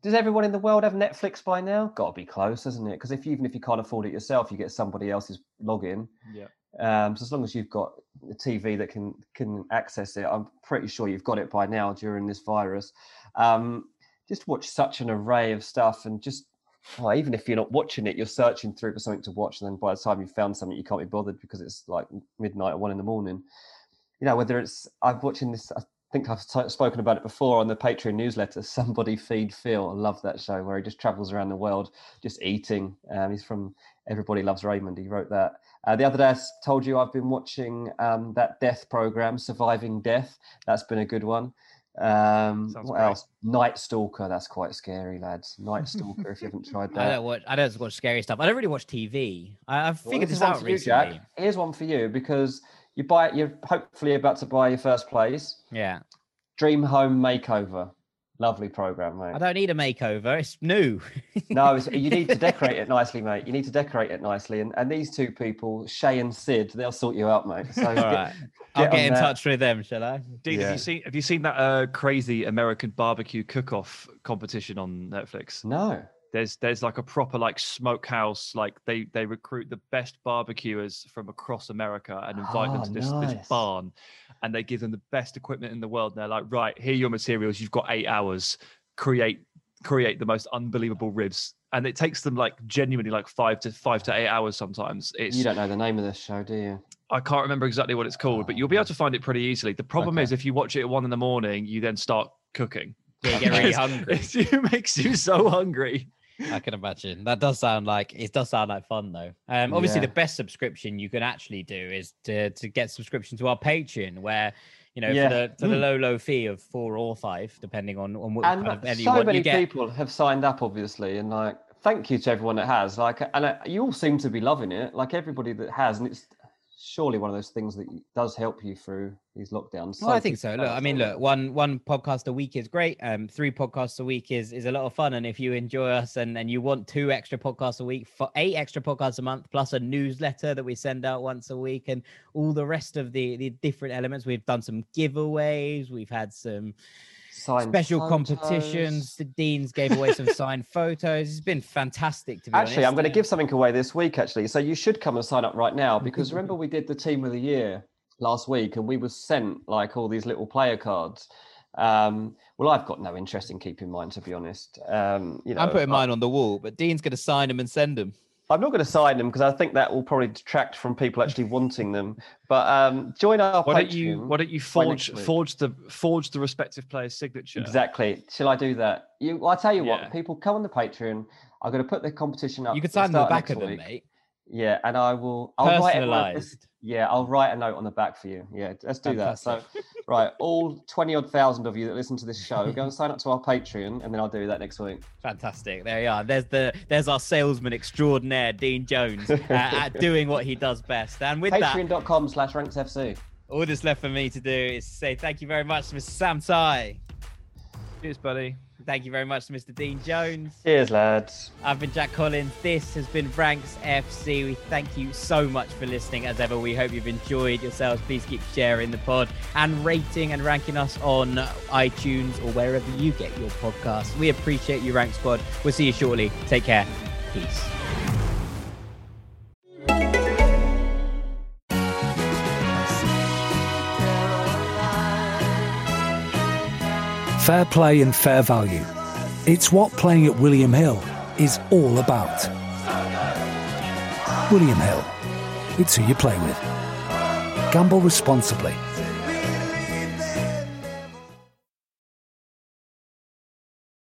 Does everyone in the world have Netflix by now? Got to be close, isn't it? Because if even if you can't afford it yourself, you get somebody else's login. yeah. Um, so as long as you've got a TV that can can access it, I'm pretty sure you've got it by now during this virus. Um, just watch such an array of stuff, and just well, even if you're not watching it, you're searching through for something to watch, and then by the time you've found something, you can't be bothered because it's like midnight or one in the morning. You know, whether it's I'm watching this. I think I've t- spoken about it before on the Patreon newsletter. Somebody feed Phil. I love that show where he just travels around the world just eating. Um, he's from Everybody Loves Raymond. He wrote that. Uh, the other day, I told you I've been watching um, that death program, Surviving Death. That's been a good one. Um, Sounds what great. else? Night Stalker. That's quite scary, lads. Night Stalker. if you haven't tried I that. don't watch. I don't watch scary stuff. I don't really watch TV. I, I've Well, figured this this out for you, recently. Jack. Here's one for you because you buy. It. You're hopefully about to buy your first place. Yeah, Dream Home Makeover. Lovely program, mate. I don't need a makeover. It's new. No, it's, you need to decorate it nicely, mate. You need to decorate it nicely. And, and these two people, Shea and Syd, they'll sort you out, mate. So All get- right, I'll get get in that. touch with them, shall I? Dean, have you seen have you seen that uh, crazy American barbecue cook-off competition on Netflix? No. There's there's like a proper like smokehouse, like they they recruit the best barbecuers from across America and invite them Ah, to this, nice. this barn, and they give them the best equipment in the world. And they're like, right, here are your materials. You've got eight hours. Create create the most unbelievable ribs, and it takes them like genuinely like five to five to eight hours sometimes. It's You don't know the name of this show, do you? I can't remember exactly what it's called, but you'll be able to find it pretty easily. The problem Okay. is if you watch it at one in the morning, you then start cooking. Yeah, get really hungry. It makes you so hungry. I can imagine. That does sound like it does sound like fun though. Um, obviously Yeah. the best subscription you can actually do is to to get subscription to our Patreon, where you know Yeah. for the for the Mm. low low fee of four or five, depending on on what And kind of so many people have signed up, obviously, and like, thank you to everyone that has. Like, and uh, you all seem to be loving it. Like everybody that has, and it's surely one of those things that does help you through these lockdowns. Well, I think so. Look, I mean, look, one one podcast a week is great. Um, three podcasts a week is is a lot of fun. And if you enjoy us and and you want two extra podcasts a week, for eight extra podcasts a month, plus a newsletter that we send out once a week, and all the rest of the the different elements, we've done some giveaways. We've had some Signed special photos. competitions. The deans gave away some signed photos. It's been fantastic to be Actually, I'm going to give something away this week. Actually, so you should come and sign up right now because remember we did the team of the year last week, and we were sent like all these little player cards. Um, well, I've got no interest in keeping mine, to be honest. Um, you know, I'm putting mine on the wall, but Dean's going to sign them and send them. I'm not going to sign them because I think that will probably detract from people actually wanting them. But um, join our Why don't you Patreon why don't you forge forge the forge the respective player's signature? Exactly. Shall I do that? You, well, I tell you Yeah. what, people come on the Patreon. I'm going to put the competition up. You could at the sign them the back next of them, week. mate. Yeah, and I will. I'll write a note. Personalised. Yeah, I'll write a note on the back for you. Yeah, let's do that. So, right, all twenty odd thousand of you that listen to this show, go and sign up to our Patreon, and then I'll do that next week. Fantastic. There you are. There's the there's our salesman extraordinaire, Dean Jones, uh, at doing what he does best. And with that, Patreon.com slash ranksfc. all that's left for me to do is say thank you very much to Mr. Sam Tighe. Cheers, buddy. Thank you very much to Mr. Dean Jones. Cheers, lads. I've been Jack Collins. This has been Ranks FC. We thank you so much for listening. As ever, we hope you've enjoyed yourselves. Please keep sharing the pod and rating and ranking us on iTunes or wherever you get your podcasts. We appreciate you, Rank Squad. We'll see you shortly. Take care. Peace. Fair play and fair value. It's what playing at William Hill is all about. William Hill. It's who you play with. Gamble responsibly.